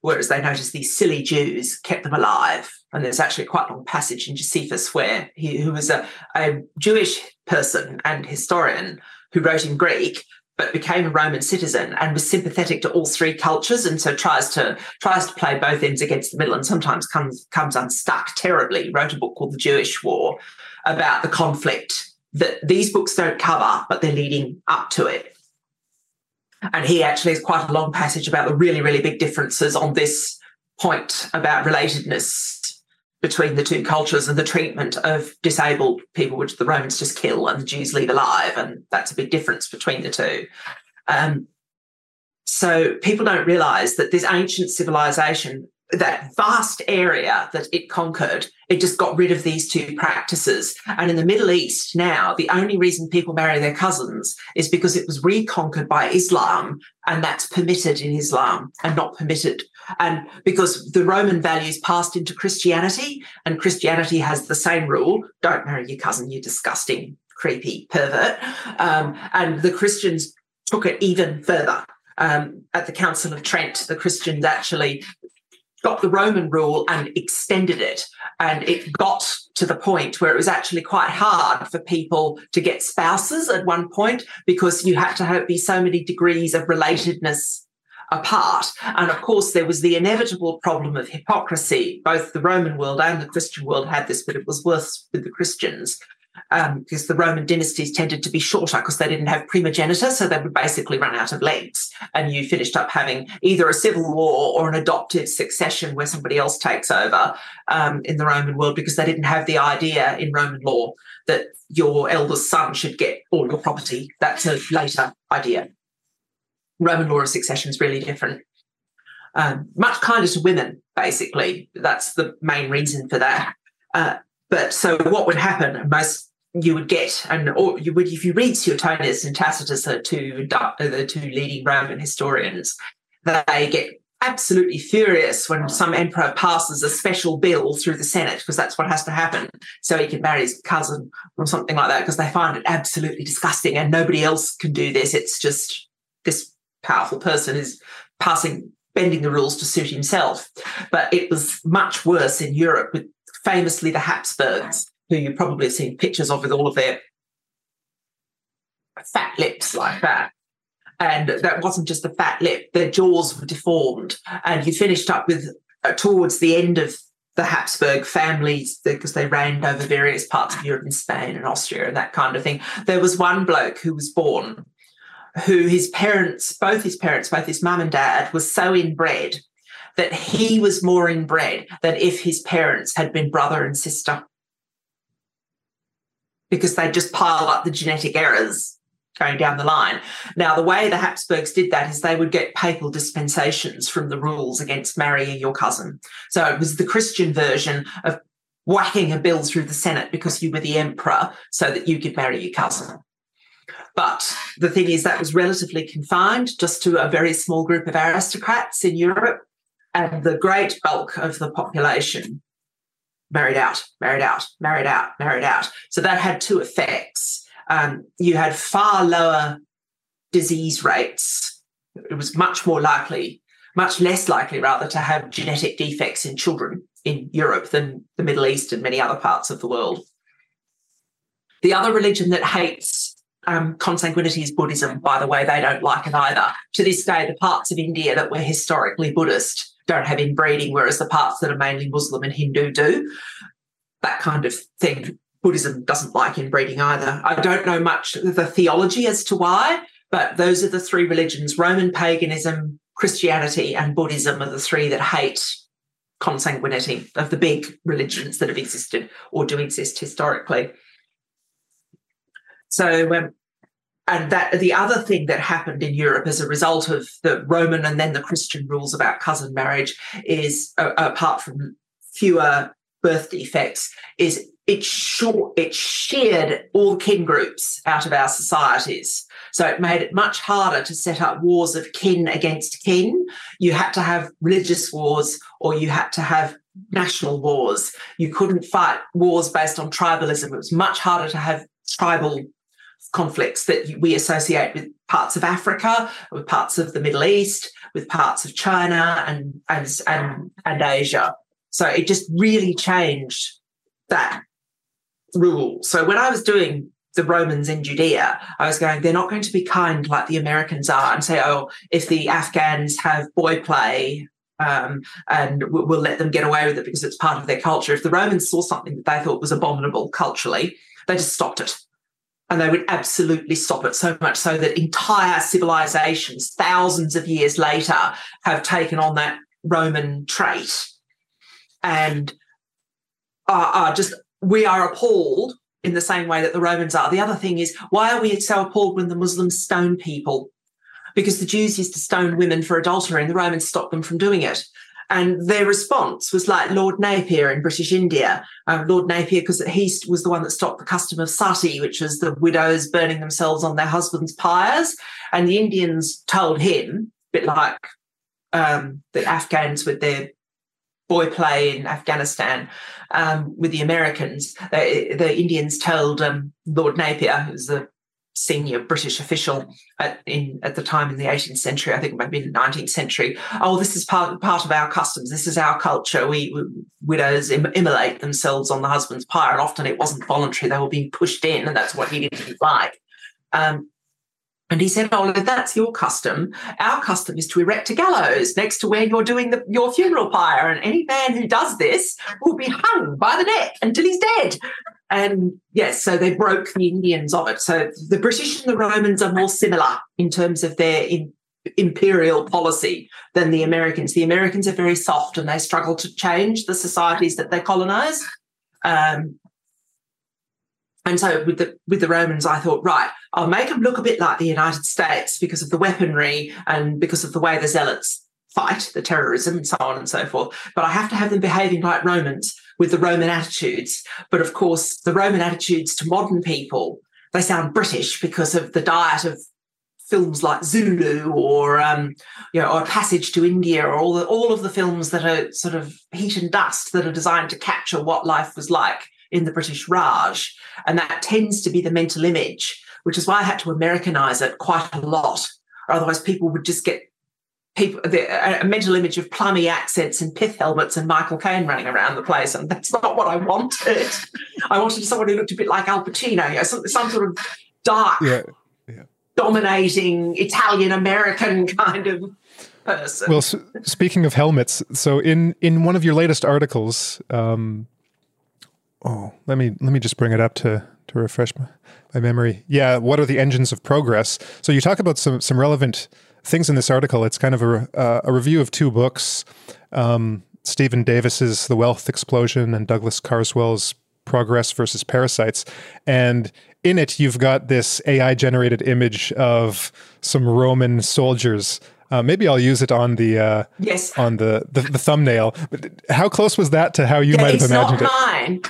whereas they noticed these silly Jews kept them alive. And there's actually quite a long passage in Josephus where he, who was a, a Jewish person and historian who wrote in Greek, but became a Roman citizen and was sympathetic to all three cultures, and so tries to tries to play both ends against the middle, and sometimes comes comes unstuck terribly. Wrote a book called The Jewish War about the conflict that these books don't cover, but they're leading up to it. And he actually has quite a long passage about the really, really big differences on this point about relatedness between the two cultures and the treatment of disabled people, which the Romans just kill and the Jews leave alive. And that's a big difference between the two. Um, so people don't realize that this ancient civilization that vast area that it conquered, it just got rid of these two practices. And in the Middle East now, the only reason people marry their cousins is because it was reconquered by Islam, and that's permitted in Islam and not permitted. And because the Roman values passed into Christianity, and Christianity has the same rule don't marry your cousin, you disgusting, creepy pervert. Um, and the Christians took it even further. Um, at the Council of Trent, the Christians actually got the Roman rule and extended it. And it got to the point where it was actually quite hard for people to get spouses at one point because you had to have, be so many degrees of relatedness apart. And of course, there was the inevitable problem of hypocrisy. Both the Roman world and the Christian world had this, but it was worse with the Christians. um, because the Roman dynasties tended to be shorter because they didn't have primogeniture, so they would basically run out of legs, and you finished up having either a civil war or an adoptive succession where somebody else takes over um, in the Roman world because they didn't have the idea in Roman law that your eldest son should get all your property. That's a later idea. Roman law of succession is really different. Um, much kinder to women, basically. That's the main reason for that. Uh, but so what would happen? Most you would get, and or you would if you read Suetonius and Tacitus, the two the two leading Roman historians, they get absolutely furious when some emperor passes a special bill through the Senate because that's what has to happen so he can marry his cousin or something like that because they find it absolutely disgusting and nobody else can do this. It's just this powerful person is passing bending the rules to suit himself. But it was much worse in Europe with famously the Habsburgs who you probably have seen pictures of with all of their fat lips like that. And that wasn't just the fat lip, their jaws were deformed. And you finished up with, uh, towards the end of the Habsburg families, because they reigned over various parts of Europe and Spain and Austria and that kind of thing. There was one bloke who was born who his parents, both his parents, both his mum and dad, was so inbred that he was more inbred than if his parents had been brother and sister because they just piled up the genetic errors going down the line. Now, the way the Habsburgs did that is they would get papal dispensations from the rules against marrying your cousin. So it was the Christian version of whacking a bill through the Senate because you were the emperor so that you could marry your cousin. But the thing is, that was relatively confined just to a very small group of aristocrats in Europe. And the great bulk of the population married out, married out, married out, married out. So that had two effects. Um, you had far lower disease rates. It was much more likely, much less likely, rather, to have genetic defects in children in Europe than the Middle East and many other parts of the world. The other religion that hates um, consanguinity is Buddhism, by the way. They don't like it either. To this day, the parts of India that were historically Buddhist don't have inbreeding, whereas the parts that are mainly Muslim and Hindu do. That kind of thing. Buddhism doesn't like inbreeding either. I don't know much the theology as to why, but those are the three religions Roman paganism, Christianity, and Buddhism are the three that hate consanguinity of the big religions that have existed or do exist historically. So, um, and that the other thing that happened in Europe as a result of the Roman and then the Christian rules about cousin marriage is, uh, apart from fewer birth defects, is it short it sheared all kin groups out of our societies. So it made it much harder to set up wars of kin against kin. You had to have religious wars or you had to have national wars. You couldn't fight wars based on tribalism. It was much harder to have tribal conflicts that we associate with parts of Africa, with parts of the Middle East, with parts of China and and and, and Asia. So it just really changed that rule. So when I was doing the Romans in Judea, I was going, they're not going to be kind like the Americans are and say, oh, if the Afghans have boy play, um, and we'll let them get away with it because it's part of their culture. If the Romans saw something that they thought was abominable culturally, they just stopped it and they would absolutely stop it so much so that entire civilizations thousands of years later have taken on that roman trait. And are, are, just we are appalled in the same way that the romans are. The other thing is why are we so appalled when the muslims stone people? Because the jews used to stone women for adultery and the romans stopped them from doing it and their response was like Lord Napier in British India. Um, Lord Napier, because he was the one that stopped the custom of sati, which was the widows burning themselves on their husbands' pyres. And the Indians told him, a bit like um, the Afghans with their boy play in Afghanistan um, with the Americans, they, the Indians told um, Lord Napier, who's the senior British official at, in, at the time in the 18th century, I think maybe the 19th century. Oh, this is part, part of our customs. This is our culture. We, we widows Im- immolate themselves on the husband's pyre, and often it wasn't voluntary. They were being pushed in, and that's what he didn't like. Um, and he said, Oh, that's your custom, our custom is to erect a gallows next to where you're doing the, your funeral pyre. And any man who does this will be hung by the neck until he's dead. And yes, so they broke the Indians of it. So the British and the Romans are more similar in terms of their in, imperial policy than the Americans. The Americans are very soft and they struggle to change the societies that they colonize. Um, and so with the with the Romans, I thought, right, I'll make them look a bit like the United States because of the weaponry and because of the way the zealots fight the terrorism and so on and so forth. But I have to have them behaving like Romans with the Roman attitudes. But of course, the Roman attitudes to modern people, they sound British because of the diet of films like Zulu or um, you know, or Passage to India or all the, all of the films that are sort of heat and dust that are designed to capture what life was like in the British Raj. And that tends to be the mental image, which is why I had to Americanize it quite a lot. Or otherwise, people would just get people the, a mental image of plummy accents and pith helmets and Michael Caine running around the place, and that's not what I wanted. I wanted someone who looked a bit like Al Pacino, you know, some, some sort of dark, yeah, yeah. dominating Italian American kind of person. Well, s- speaking of helmets, so in in one of your latest articles, um, oh, let me let me just bring it up to to refresh my, my memory. Yeah, what are the engines of progress? So you talk about some some relevant things in this article. It's kind of a, uh, a review of two books um, Stephen Davies's The Wealth Explosion and Douglas Carswell's Progress versus Parasites. And in it, you've got this AI generated image of some Roman soldiers. Uh, maybe I'll use it on the uh, yes on the, the, the thumbnail. But how close was that to how you yeah, might have imagined it? mine.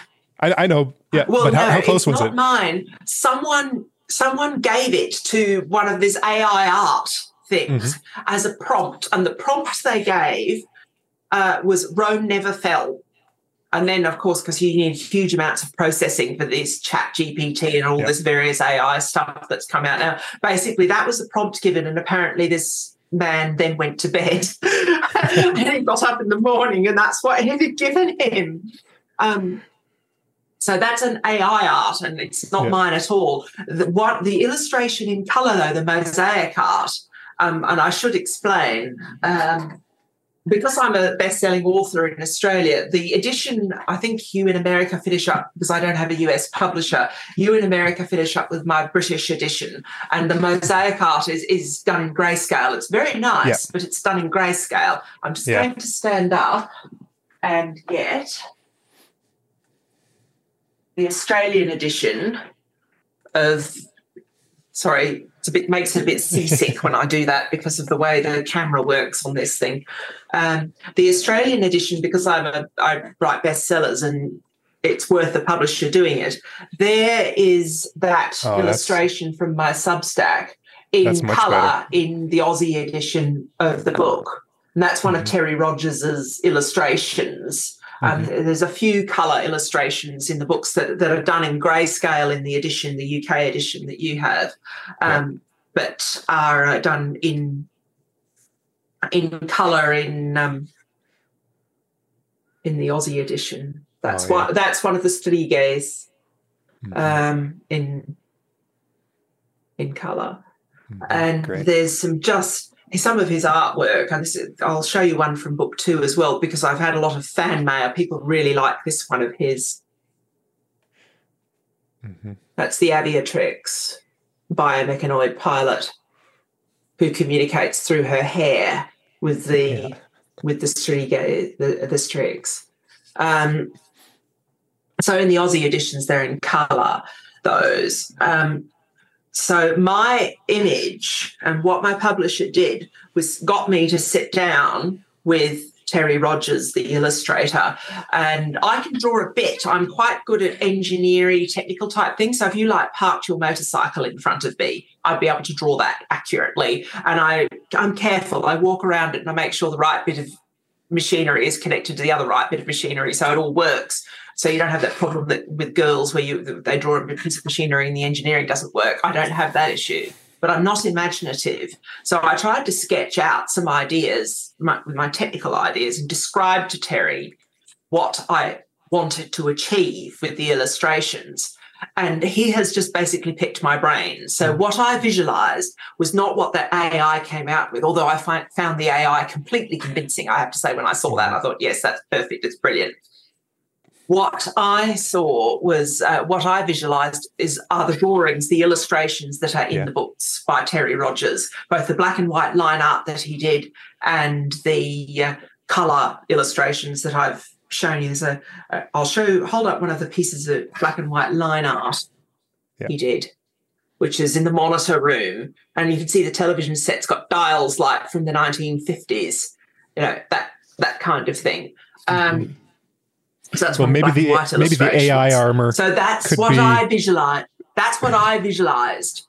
I, I, know, yeah. Well, but how, no, how close was it? Mine. Someone someone gave it to one of this AI art things mm-hmm. as a prompt. And the prompt they gave uh, was Rome never fell. And then, of course, because you need huge amounts of processing for this chat GPT and all yep. this various AI stuff that's come out now. Basically, that was the prompt given. And apparently, this man then went to bed and he got up in the morning, and that's what it had given him. Um, so that's an AI art, and it's not mine at all. The, what the illustration in color, though, the mosaic art, um, and I should explain. Um, because I'm a best-selling author in Australia, the edition I think you in America finish up because I don't have a US publisher. You in America finish up with my British edition, and the mosaic art is is done in grayscale. It's very nice, but it's done in grayscale. I'm just going to stand up and get the Australian edition of sorry a bit makes it a bit seasick when I do that because of the way the camera works on this thing. Um, the Australian edition, because I'm a, I write bestsellers and it's worth the publisher doing it. There is that oh, illustration from my Substack in color in the Aussie edition of the book. And that's one mm-hmm. of Terry Rogers's illustrations. Um, mm-hmm. there's a few color illustrations in the books that, that are done in grayscale in the edition, the UK edition that you have, um, yeah. but are uh, done in in color in um, in the Aussie edition. That's oh, yeah. one. That's one of the striges mm-hmm. um, in in color, mm-hmm. and Great. there's some just some of his artwork, and this, I'll show you one from book two as well, because I've had a lot of fan mail. People really like this one of his. Mm-hmm. That's the Aviatrix biomechanoid pilot who communicates through her hair with the yeah. with the striga, the, the strix. Um, so in the Aussie editions, they're in colour. Those. Um, so my image and what my publisher did was got me to sit down with Terry Rogers, the illustrator, and I can draw a bit. I'm quite good at engineering, technical type things. So if you like parked your motorcycle in front of me, I'd be able to draw that accurately. And I, I'm careful. I walk around it and I make sure the right bit of machinery is connected to the other right bit of machinery, so it all works. So you don't have that problem that with girls where you they draw a piece of machinery and the engineering doesn't work. I don't have that issue, but I'm not imaginative. So I tried to sketch out some ideas, my, my technical ideas, and describe to Terry what I wanted to achieve with the illustrations. And he has just basically picked my brain. So hmm. what I visualized was not what the AI came out with, although I find, found the AI completely convincing. I have to say, when I saw that, I thought, yes, that's perfect. It's brilliant. What I saw was uh, what I visualized is are the drawings, the illustrations that are in yeah. the books by Terry Rogers, both the black and white line art that he did and the uh, color illustrations that I've shown you. There's a, uh, I'll show, hold up one of the pieces of black and white line art yeah. he did, which is in the monitor room. And you can see the television set's got dials like from the 1950s, you know, that, that kind of thing. Um, mm-hmm so that's well, maybe the maybe the AI armor. So that's what be, I visualized. That's what I visualized.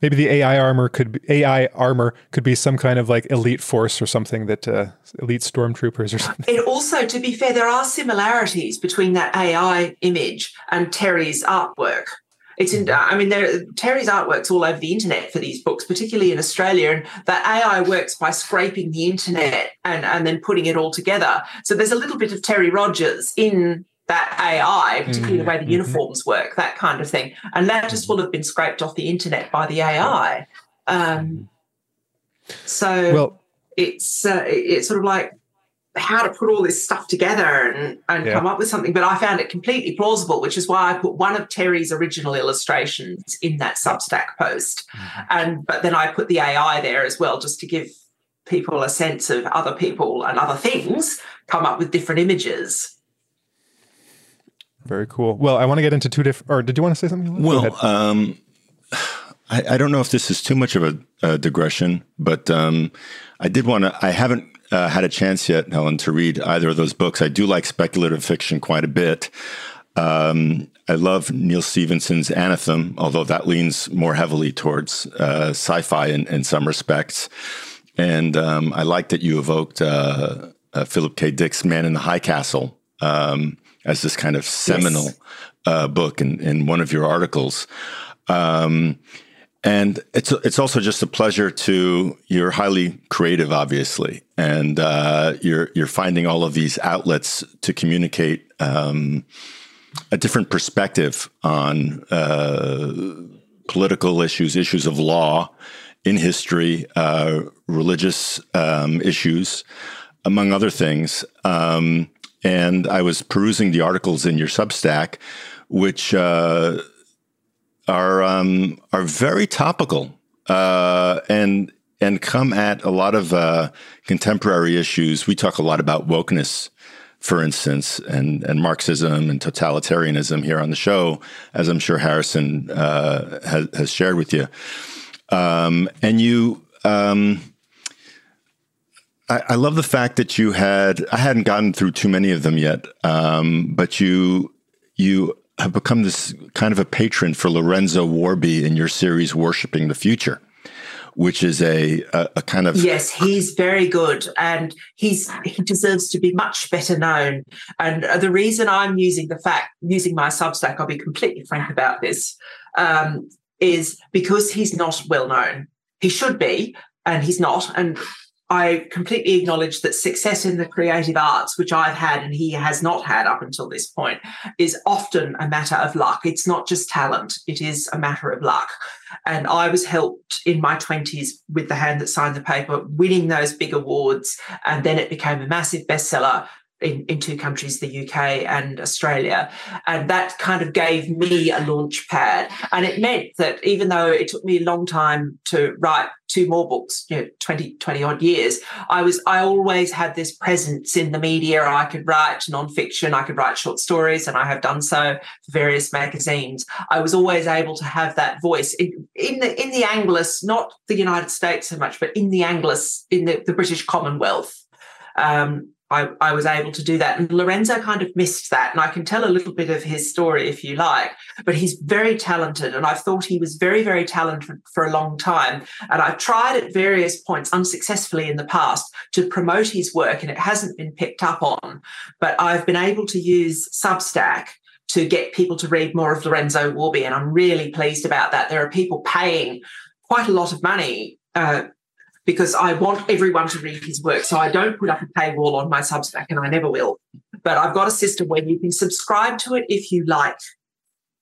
Maybe the AI armor could be, AI armor could be some kind of like elite force or something that uh, elite stormtroopers or something. It also, to be fair, there are similarities between that AI image and Terry's artwork. It's in, I mean, there, Terry's artwork's all over the internet for these books, particularly in Australia. And that AI works by scraping the internet and, and then putting it all together. So there's a little bit of Terry Rogers in that AI, particularly mm-hmm. the way the mm-hmm. uniforms work, that kind of thing. And that just will have been scraped off the internet by the AI. Um, so well, it's uh, it's sort of like how to put all this stuff together and, and yeah. come up with something. But I found it completely plausible, which is why I put one of Terry's original illustrations in that Substack post. Mm-hmm. And but then I put the AI there as well, just to give people a sense of other people and other things come up with different images. Very cool. Well, I want to get into two different. Or did you want to say something? Well, um, I, I, don't know if this is too much of a, a digression, but um, I did want to. I haven't uh, had a chance yet, Helen, to read either of those books. I do like speculative fiction quite a bit. Um, I love Neal Stephenson's Anathem, although that leans more heavily towards uh, sci-fi in, in, some respects. And um, I like that you evoked uh, uh, Philip K. Dick's Man in the High Castle um, as this kind of seminal yes. Uh, book in, in one of your articles. Um, and it's it's also just a pleasure to you're highly creative, obviously, and uh, you're you're finding all of these outlets to communicate um, a different perspective on uh, political issues, issues of law in history, uh, religious um, issues, among other things. Um, and I was perusing the articles in your Substack, which uh, are um, are very topical uh, and and come at a lot of uh, contemporary issues. We talk a lot about wokeness, for instance, and and Marxism and totalitarianism here on the show, as I'm sure Harrison uh, has, has, shared with you. Um, and you. Um, I, love the fact that you had. I hadn't gotten through too many of them yet, um, but you you have become this kind of a patron for Lorenzo Warby in your series, Worshipping the Future, which is a, a, a, kind of yes, he's very good, and he's he deserves to be much better known. And the reason I'm using the fact using my Substack, I'll be completely frank about this, um, is because he's not well known. He should be, and he's not. And I completely acknowledge that success in the creative arts, which I've had and he has not had up until this point, is often a matter of luck. It's not just talent, it is a matter of luck. And I was helped in my 20s with The Hand That Signed the Paper, winning those big awards. And then it became a massive bestseller in, in two countries, the UK and Australia. And that kind of gave me a launch pad. And it meant that even though it took me a long time to write two more books, you know, 20, 20 odd years, I was I always had this presence in the media. I could write nonfiction, I could write short stories, and I have done so for various magazines. I was always able to have that voice in, in the in the Anglis, not the United States so much, but in the Anglis, in the, the British Commonwealth. Um, I, I, was able to do that. And Lorenzo kind of missed that. And I can tell a little bit of his story if you like. But he's very talented. And I've thought he was very, very talented for a long time. And I've tried at various points unsuccessfully in the past to promote his work, and it hasn't been picked up on. But I've been able to use Substack to get people to read more of Lorenzo Warby. And I'm really pleased about that. There are people paying quite a lot of money uh, because I want everyone to read his work. So I don't put up a paywall on my Substack, and I never will. But I've got a system where you can subscribe to it if you like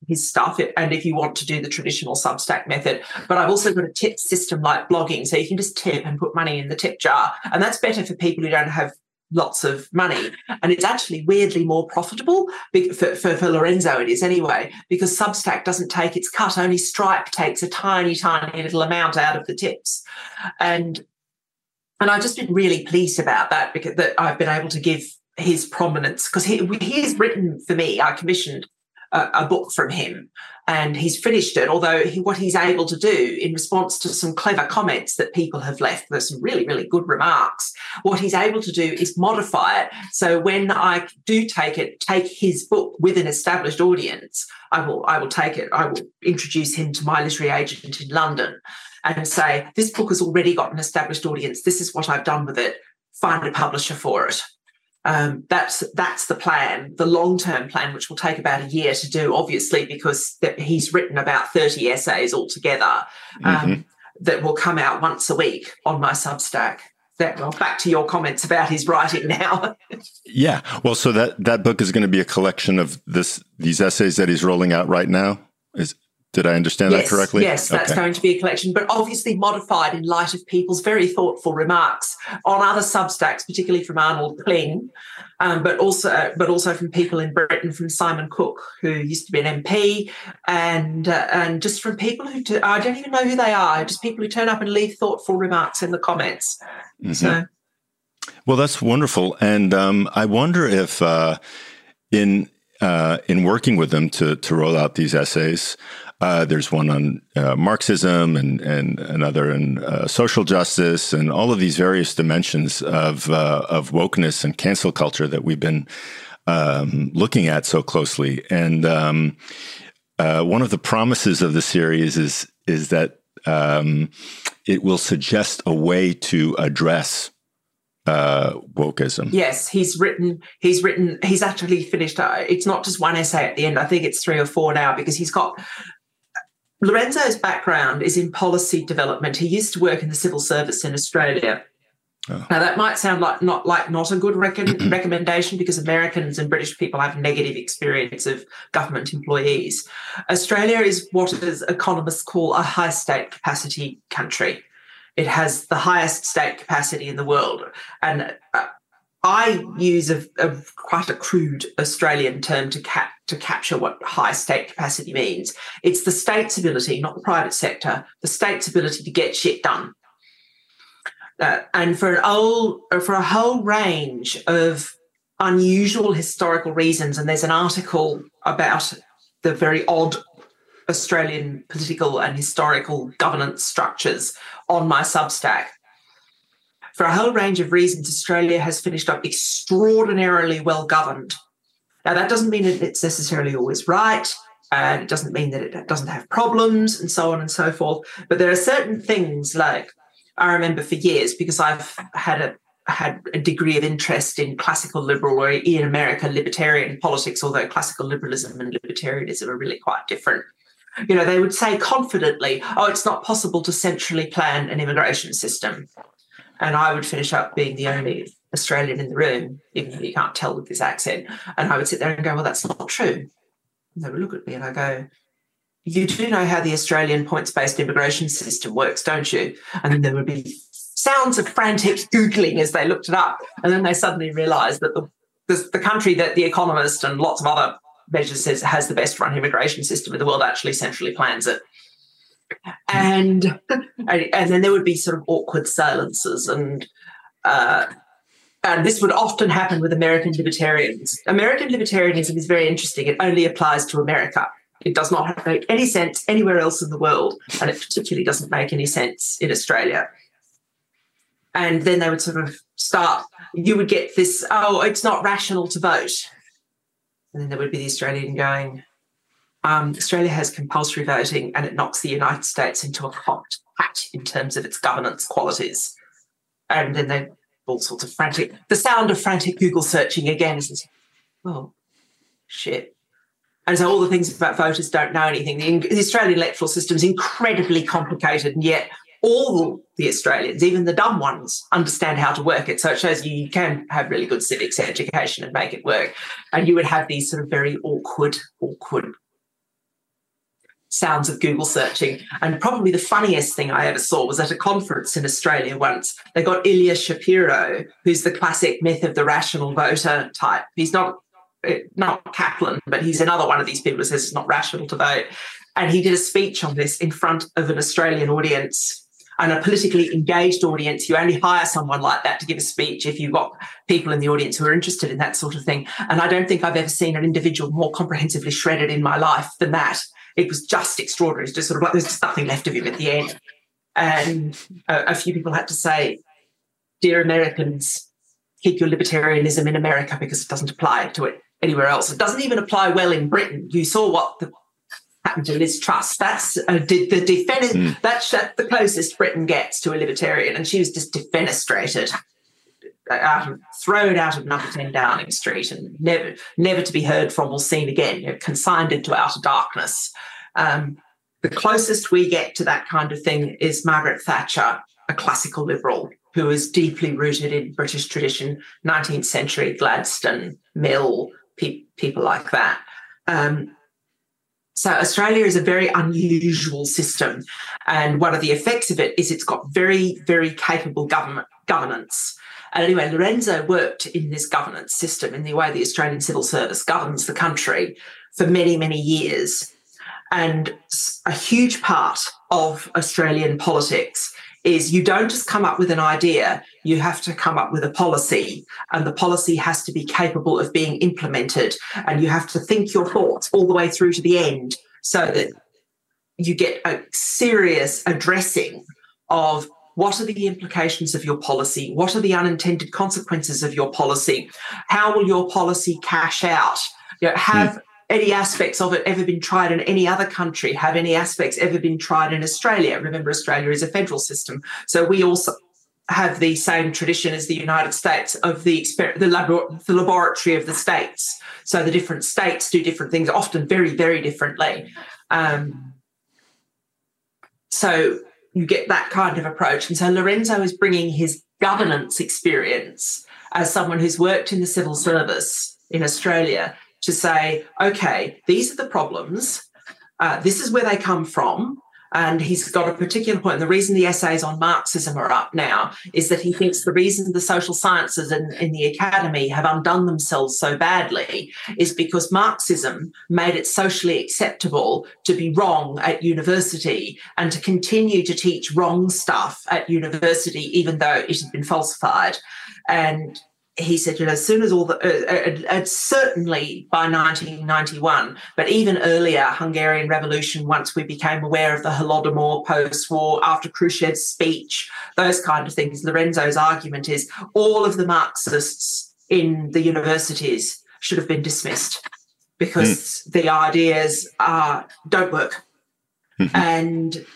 his stuff and if you want to do the traditional Substack method. But I've also got a tip system like blogging. So you can just tip and put money in the tip jar. And that's better for people who don't have lots of money. And it's actually weirdly more profitable for, for, for, Lorenzo, it is anyway, because Substack doesn't take its cut. Only Stripe takes a tiny, tiny little amount out of the tips. And and I've just been really pleased about that because that I've been able to give his prominence because he he's written for me. I commissioned a, a, book from him, and he's finished it. Although he, what he's able to do in response to some clever comments that people have left, there's some really really good remarks. What he's able to do is modify it. So when I do take it, take his book with an established audience, I will I will take it. I will introduce him to my literary agent in London. And say, this book has already got an established audience. This is what I've done with it. Find a publisher for it um, that's that's the plan, the long term plan, which will take about a year to do, obviously, because he's written about thirty essays altogether um, mm-hmm. that will come out once a week on my Substack. That, well, back to your comments about his writing now. yeah, well, so that that book is going to be a collection of this these essays that he's rolling out right now. Is did I understand yes, that correctly? Yes, that's okay. going to be a collection, but obviously modified in light of people's very thoughtful remarks on other Substacks, particularly from Arnold Kling, um, but also but also from people in Britain, from Simon Cook, who used to be an MP, and uh, and just from people who do, I don't even know who they are, just people who turn up and leave thoughtful remarks in the comments. Mm-hmm. So, well, that's wonderful, and um, I wonder if uh, in uh, in working with them to to roll out these essays. Uh, there's one on uh, Marxism and, and another in uh, social justice and all of these various dimensions of, uh, of wokeness and cancel culture that we've been um, looking at so closely. And um, uh, one of the promises of the series is, is that um, it will suggest a way to address uh, wokeism. Yes, he's written. He's written. He's actually finished. Uh, it's not just one essay at the end. I think it's three or four now because he's got Lorenzo's background is in policy development. He used to work in the civil service in Australia. Oh. Now that might sound like not like not a good rec- recommendation because Americans and British people have negative experience of government employees. Australia is what is economists call a high state capacity country. It has the highest state capacity in the world, and uh, I use a, a, quite a crude Australian term to cap, to capture what high state capacity means. It's the state's ability, not the private sector, the state's ability to get shit done. Uh, and for an old, for a whole range of unusual historical reasons, and there's an article about the very odd Australian political and historical governance structures on my Substack for a whole range of reasons, Australia has finished up extraordinarily well governed. Now, that doesn't mean that it's necessarily always right, and it doesn't mean that it doesn't have problems and so on and so forth. But there are certain things like I remember for years because I've had a had a degree of interest in classical liberal or in America libertarian politics, although classical liberalism and libertarianism are really quite different. You know, they would say confidently, oh, it's not possible to centrally plan an immigration system. And I would finish up being the only Australian in the room, even though you can't tell with this accent. And I would sit there and go, Well, that's not true. And they would look at me and I go, You do know how the Australian points based immigration system works, don't you? And then there would be sounds of frantic Googling as they looked it up. And then they suddenly realized that the, the, the country that The Economist and lots of other measures says has the best run immigration system in the world actually centrally plans it and and then there would be sort of awkward silences and uh, and this would often happen with American libertarians. American libertarianism is very interesting. It only applies to America. It does not make any sense anywhere else in the world, and it particularly doesn't make any sense in Australia. And then they would sort of start. You would get this. Oh, it's not rational to vote, and then there would be the Australian going, um, Australia has compulsory voting and it knocks the United States into a cocked hat in terms of its governance qualities. And then they all sorts of frantic, the sound of frantic Google searching again is, oh, shit. And so all the things about voters don't know anything. The, the Australian electoral system is incredibly complicated, and yet all the Australians, even the dumb ones, understand how to work it. So it shows you you can have really good civics education and make it work. And you would have these sort of very awkward, awkward sounds of Google searching. And probably the funniest thing I ever saw was at a conference in Australia once. They got Ilya Shapiro, who's the classic myth of the rational voter type. He's not eh, not Caplan, but he's another one of these people who says it's not rational to vote. And he did a speech on this in front of an Australian audience and a politically engaged audience. You only hire someone like that to give a speech if you've got people in the audience who are interested in that sort of thing. And I don't think I've ever seen an individual more comprehensively shredded in my life than that. It was just extraordinary. It's just sort of like there's just nothing left of him at the end. And a, a few people had to say, Dear Americans, keep your libertarianism in America because it doesn't apply to it anywhere else. It doesn't even apply well in Britain. You saw what the, happened to Liz Truss. That's uh, the, the defend- mm. that's the closest Britain gets to a libertarian, and she was just defenestrated, out of, thrown out of Number Ten Downing Street, and never never to be heard from or seen again. You know, consigned into outer darkness. Um, the closest we get to that kind of thing is Margaret Thatcher, a classical liberal who is deeply rooted in British tradition, 19th century Gladstone, Mill, pe- people like that. Um, so Australia is a very unusual system, and one of the effects of it is it's got very, very capable government governance. And anyway, Lorenzo worked in this governance system in the way the Australian civil service governs the country for many, many years. And a huge part of Australian politics is you don't just come up with an idea, you have to come up with a policy, and the policy has to be capable of being implemented. And you have to think your thoughts all the way through to the end so that you get a serious addressing of what are the implications of your policy? What are the unintended consequences of your policy? How will your policy cash out? You know, have mm any aspects of it ever been tried in any other country? Have any aspects ever been tried in Australia? Remember, Australia is a federal system. So we also have the same tradition as the United States of the, exper- the, labor- the laboratory of the states. So the different states do different things, often very, very differently. Um, so you get that kind of approach. And so Lorenzo is bringing his governance experience as someone who's worked in the civil service in Australia to say, okay, these are the problems. Uh, this is where they come from. And he's got a particular point. And the reason the essays on Marxism are up now is that he thinks the reason the social sciences in, in the academy have undone themselves so badly is because Marxism made it socially acceptable to be wrong at university and to continue to teach wrong stuff at university, even though it had been falsified. And he said, you know, as soon as all the, uh, uh, uh, certainly by 1991, but even earlier, Hungarian Revolution, once we became aware of the Holodomor post war, after Khrushchev's speech, those kind of things. Lorenzo's argument is all of the Marxists in the universities should have been dismissed because mm. the ideas uh, don't work. Mm-hmm. And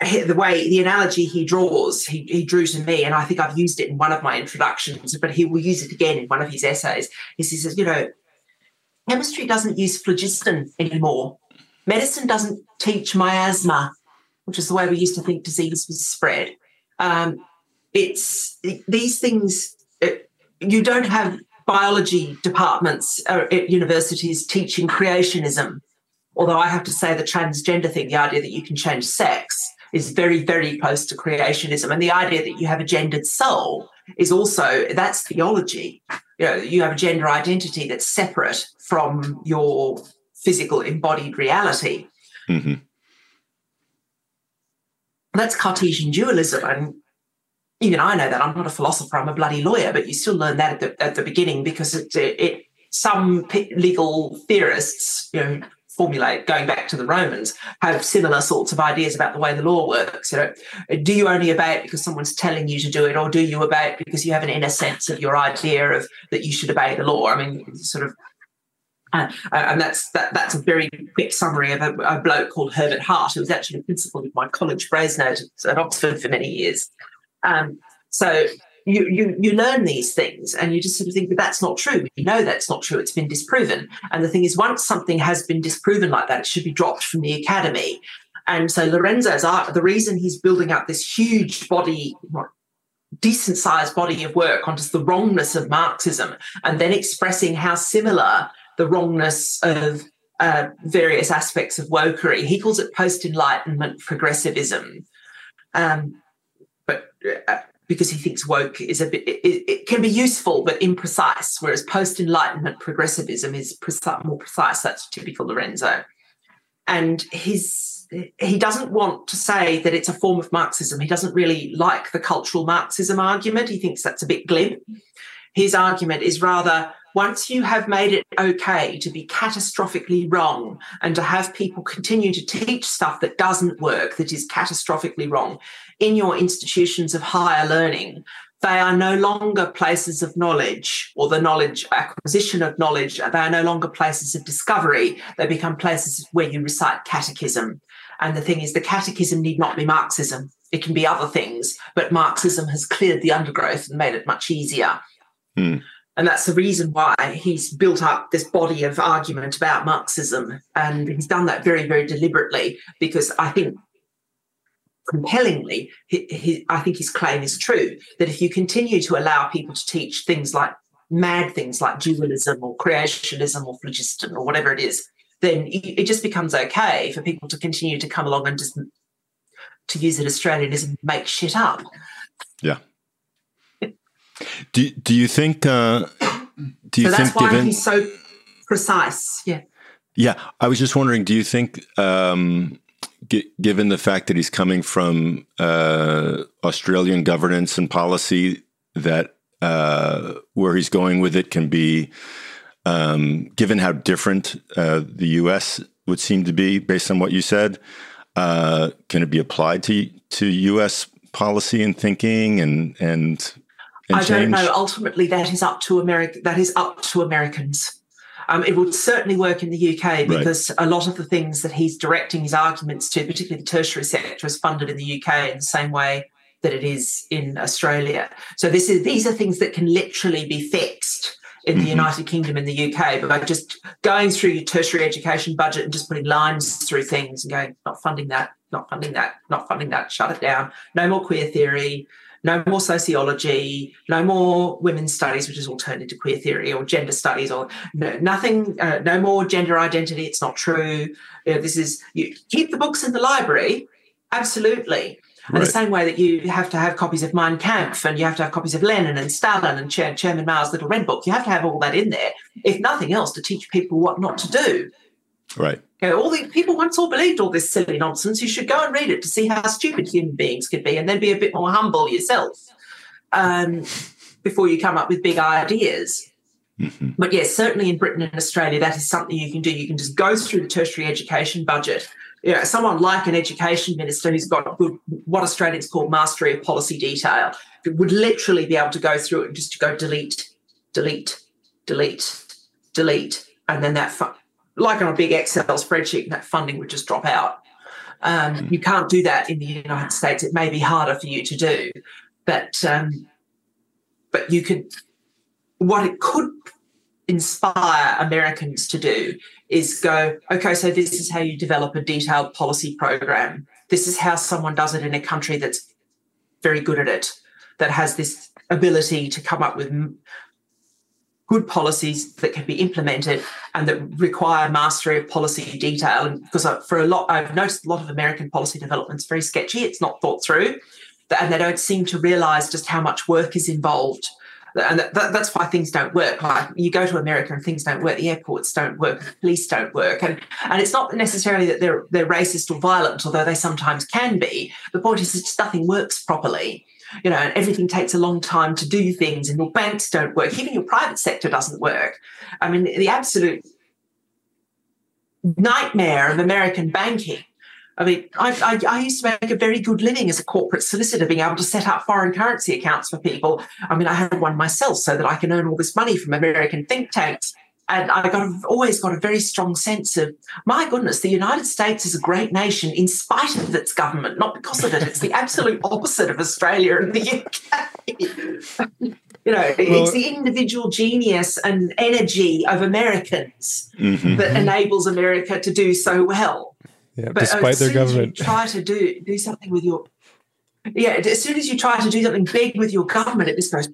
the way the analogy he draws, he, he drew to me, and I think I've used it in one of my introductions, but he will use it again in one of his essays. He says, you know, chemistry doesn't use phlogiston anymore. Medicine doesn't teach miasma, which is the way we used to think disease was spread. Um, it's these things. It, you don't have biology departments at universities teaching creationism. Although I have to say the transgender thing, the idea that you can change sex, is very, very close to creationism. And the idea that you have a gendered soul is also that's theology. You know, you have a gender identity that's separate from your physical embodied reality. Mm-hmm. That's Cartesian dualism. And even I know that I'm not a philosopher, I'm a bloody lawyer, but you still learn that at the, at the beginning because it, it, it some legal theorists, you know, formulate, going back to the Romans, have similar sorts of ideas about the way the law works. You know, do you only obey it because someone's telling you to do it, or do you obey it because you have an inner sense of your idea of that you should obey the law? I mean, sort of. Uh, and that's that, that's a very quick summary of a, a, bloke called Herbert Hart, who was actually a principal of my college Brasenose at Oxford for many years. Um, so you, you you learn these things and you just sort of think, but that's not true. You know that's not true. It's been disproven. And the thing is, once something has been disproven like that, it should be dropped from the academy. And so Lorenzo's art, the reason he's building up this huge body, decent sized body of work on just the wrongness of Marxism and then expressing how similar the wrongness of uh, various aspects of wokery. He calls it post enlightenment progressivism. Um, but uh, because he thinks woke is a bit, it, it, can be useful but imprecise, whereas post enlightenment progressivism is precise, more precise. That's typical Lorenzo. And his he doesn't want to say that it's a form of Marxism. He doesn't really like the cultural Marxism argument. He thinks that's a bit glib. His argument is rather once you have made it okay to be catastrophically wrong and to have people continue to teach stuff that doesn't work, that is catastrophically wrong in your institutions of higher learning, they are no longer places of knowledge or the knowledge acquisition of knowledge. They are no longer places of discovery. They become places where you recite catechism. And the thing is, the catechism need not be Marxism. It can be other things, but Marxism has cleared the undergrowth and made it much easier. Hmm. And that's the reason why he's built up this body of argument about Marxism. And he's done that very, very deliberately because I think compellingly, he, he, I think his claim is true that if you continue to allow people to teach things like mad things like dualism or creationism or phlogiston or whatever it is, then it just becomes okay for people to continue to come along and just, to use it Australianism, make shit up. Yeah. Do Do you think? Uh, do you so that's why given, he's so precise? Yeah. Yeah, I was just wondering. Do you think, um, g- given the fact that he's coming from uh, Australian governance and policy, that uh, where he's going with it can be, um, given how different uh, the U.S. would seem to be, based on what you said, uh, can it be applied to to U.S. policy and thinking and and I don't know. Ultimately, that is up to America. That is up to Americans. Um, it would certainly work in the UK because right. a lot of the things that he's directing his arguments to, particularly the tertiary sector, is funded in the UK in the same way that it is in Australia. So this is these are things that can literally be fixed in the mm-hmm. United Kingdom and the UK, but by just going through your tertiary education budget and just putting lines through things and going, not funding that, not funding that, not funding that, shut it down. No more queer theory, no more sociology, no more women's studies, which is all turned into queer theory or gender studies, or no, nothing, uh, no more gender identity. It's not true. You know, this is you keep the books in the library, absolutely. Right. In the same way that you have to have copies of Mein Kampf and you have to have copies of Lenin and Stalin and Chairman Mao's Little Red Book, you have to have all that in there, if nothing else, to teach people what not to do. Right. You know, all the people once all believed all this silly nonsense. You should go and read it to see how stupid human beings could be, and then be a bit more humble yourself um, before you come up with big ideas. Mm-hmm. But yes, certainly in Britain and Australia, that is something you can do. You can just go through the tertiary education budget. You know, someone like an education minister who's got good, what Australians call mastery of policy detail would literally be able to go through it and just to go delete, delete, delete, delete, and then that like on a big Excel spreadsheet, that funding would just drop out. Um, hmm. you can't do that in the United States. It may be harder for you to do, but um, but you could. What it could inspire Americans to do is go, okay, so this is how you develop a detailed policy program. This is how someone does it in a country that's very good at it, that has this ability to come up with good policies that can be implemented and that require mastery of policy detail. And because for a lot, I've noticed a lot of American policy development is very sketchy. It's not thought through, and they don't seem to realise just how much work is involved. And that, that's why things don't work. Like you go to America and things don't work. The airports don't work. The police don't work. And and it's not necessarily that they're they're racist or violent, although they sometimes can be. The point is, just nothing works properly you know, and everything takes a long time to do things, and your banks don't work. Even your private sector doesn't work. I mean, the absolute nightmare of American banking. I mean, I, I, I, used to make a very good living as a corporate solicitor, being able to set up foreign currency accounts for people. I mean, I had one myself so that I can earn all this money from American think tanks and I got always got a very strong sense of my goodness, the United States is a great nation in spite of its government, not because of it. It's the absolute opposite of Australia and the UK. you know, well, it's the individual genius and energy of Americans mm-hmm. that enables America to do so well. Yeah, but despite their government, try to do do something with your yeah. As soon as you try to do something big with your government, it just goes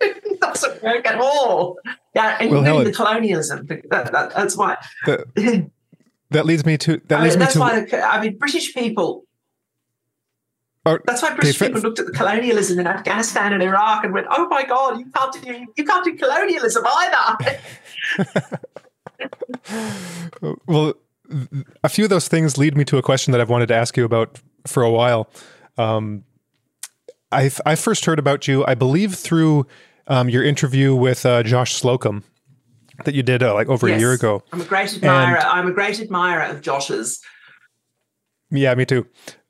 it doesn't work at all. Yeah, including well, the colonialism. That, that, that's why. The, that leads me to that leads I mean, me that's to. Why the, I mean, British people. that's why British okay, people looked at the colonialism in Afghanistan and Iraq and went, "Oh my God, you can't do you can't do colonialism either." well, a few of those things lead me to a question that I've wanted to ask you about for a while. Um, I I first heard about you, I believe, through um, your interview with uh, Josh Slocum that you did uh, like over yes. a year ago. I'm a great admirer. And, I'm a great admirer of Josh's. Yeah, me too.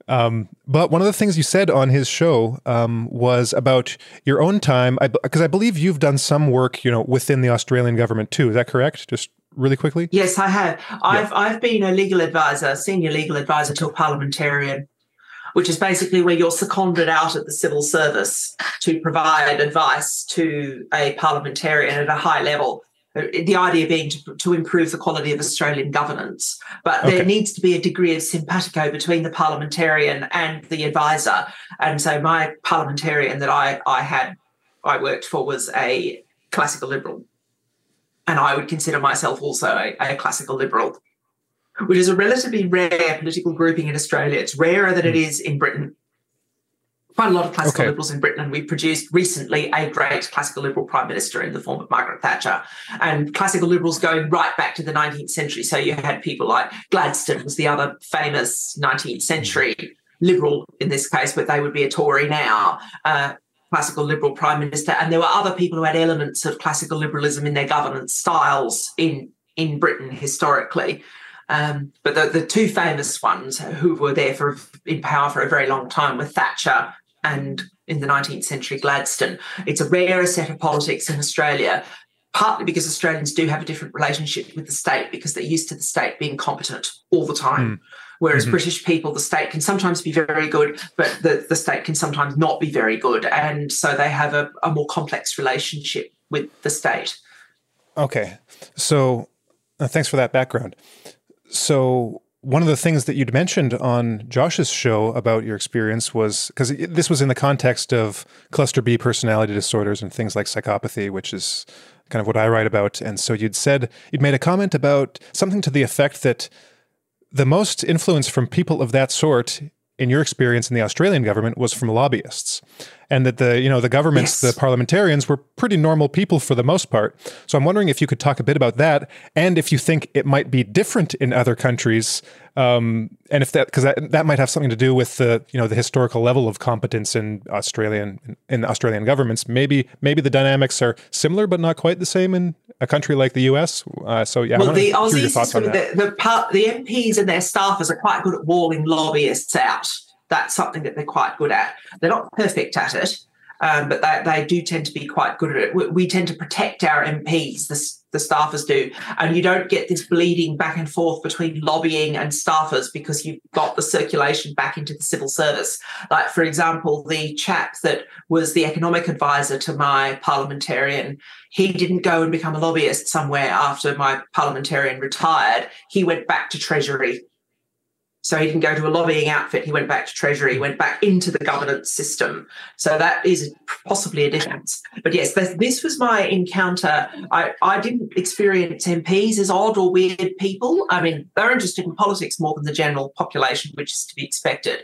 Um, but one of the things you said on his show um, was about your own time, because I, I, believe you've done some work, you know, within the Australian government too. Is that correct? Just really quickly. Yes, I have. I've yeah. I've been a legal advisor, senior legal advisor to a parliamentarian which is basically where you're seconded out of the civil service to provide advice to a parliamentarian at a high level. Uh, the idea being to, to improve the quality of Australian governance. But okay. there needs to be a degree of simpatico between the parliamentarian and the advisor. And so my parliamentarian that I, I had, I worked for was a classical liberal. And I would consider myself also a, a classical liberal which is a relatively rare political grouping in Australia. It's rarer than it hmm. in Britain. Quite a lot of classical okay. liberals in Britain, and we produced recently a great classical liberal prime minister in the form of Margaret Thatcher. And classical liberals going right back to the 19th century. So you had people like Gladstone was the other famous 19th century liberal in this case, but they would be a Tory now. Uh, classical liberal prime minister, and there were other people who had elements of classical liberalism in their governance styles in in Britain historically. Um, but the, the two famous ones who were there for in power for a very long time were Thatcher and in the 19th century Gladstone. It's a rarer set of politics in Australia, partly because Australians do have a different relationship with the state because they're used to the state being competent all the time. Mm. Whereas mm-hmm. British people, the state can sometimes be very good, but the, the state can sometimes not be very good. And so they have a, a more complex relationship with the state. Okay. So uh, thanks for that background. So one of the things that you'd mentioned on Josh's show about your experience was because this was in the context of cluster B personality disorders and things like psychopathy, which is kind of what I write about. And so you'd said, you'd made a comment about something to the effect that the most influence from people of that sort in your experience in the Australian government was from lobbyists. And that the you know the governments yes. the parliamentarians were pretty normal people for the most part. So i'm wondering if you could talk a bit about that and if you think it might be different in other countries um, and if that because that, that might have something to do with the you know the historical level of competence in australian in australian governments. Maybe maybe the dynamics are similar but not quite the same in a country like the us uh, so yeah well the aussies the, the, part, the mps and their staffers are quite good at walling lobbyists out. That's something that they're quite good at. They're not perfect at it, um, but they, they do tend to be quite good at it. We, we tend to protect our MPs, the, the staffers do, and you don't get this bleeding back and forth between lobbying and staffers because you've got the circulation back into the civil service. Like, for example, the chap that was the economic advisor to my parliamentarian, he didn't go and become a lobbyist somewhere after my parliamentarian retired. He went back to Treasury so he didn't go to a lobbying outfit. He went back to Treasury, he went back into the governance system. So that is possibly a difference. But yes, this, this was my encounter. I, I didn't experience MPs as odd or weird people. I mean, they're interested in politics more than the general population, which is to be expected.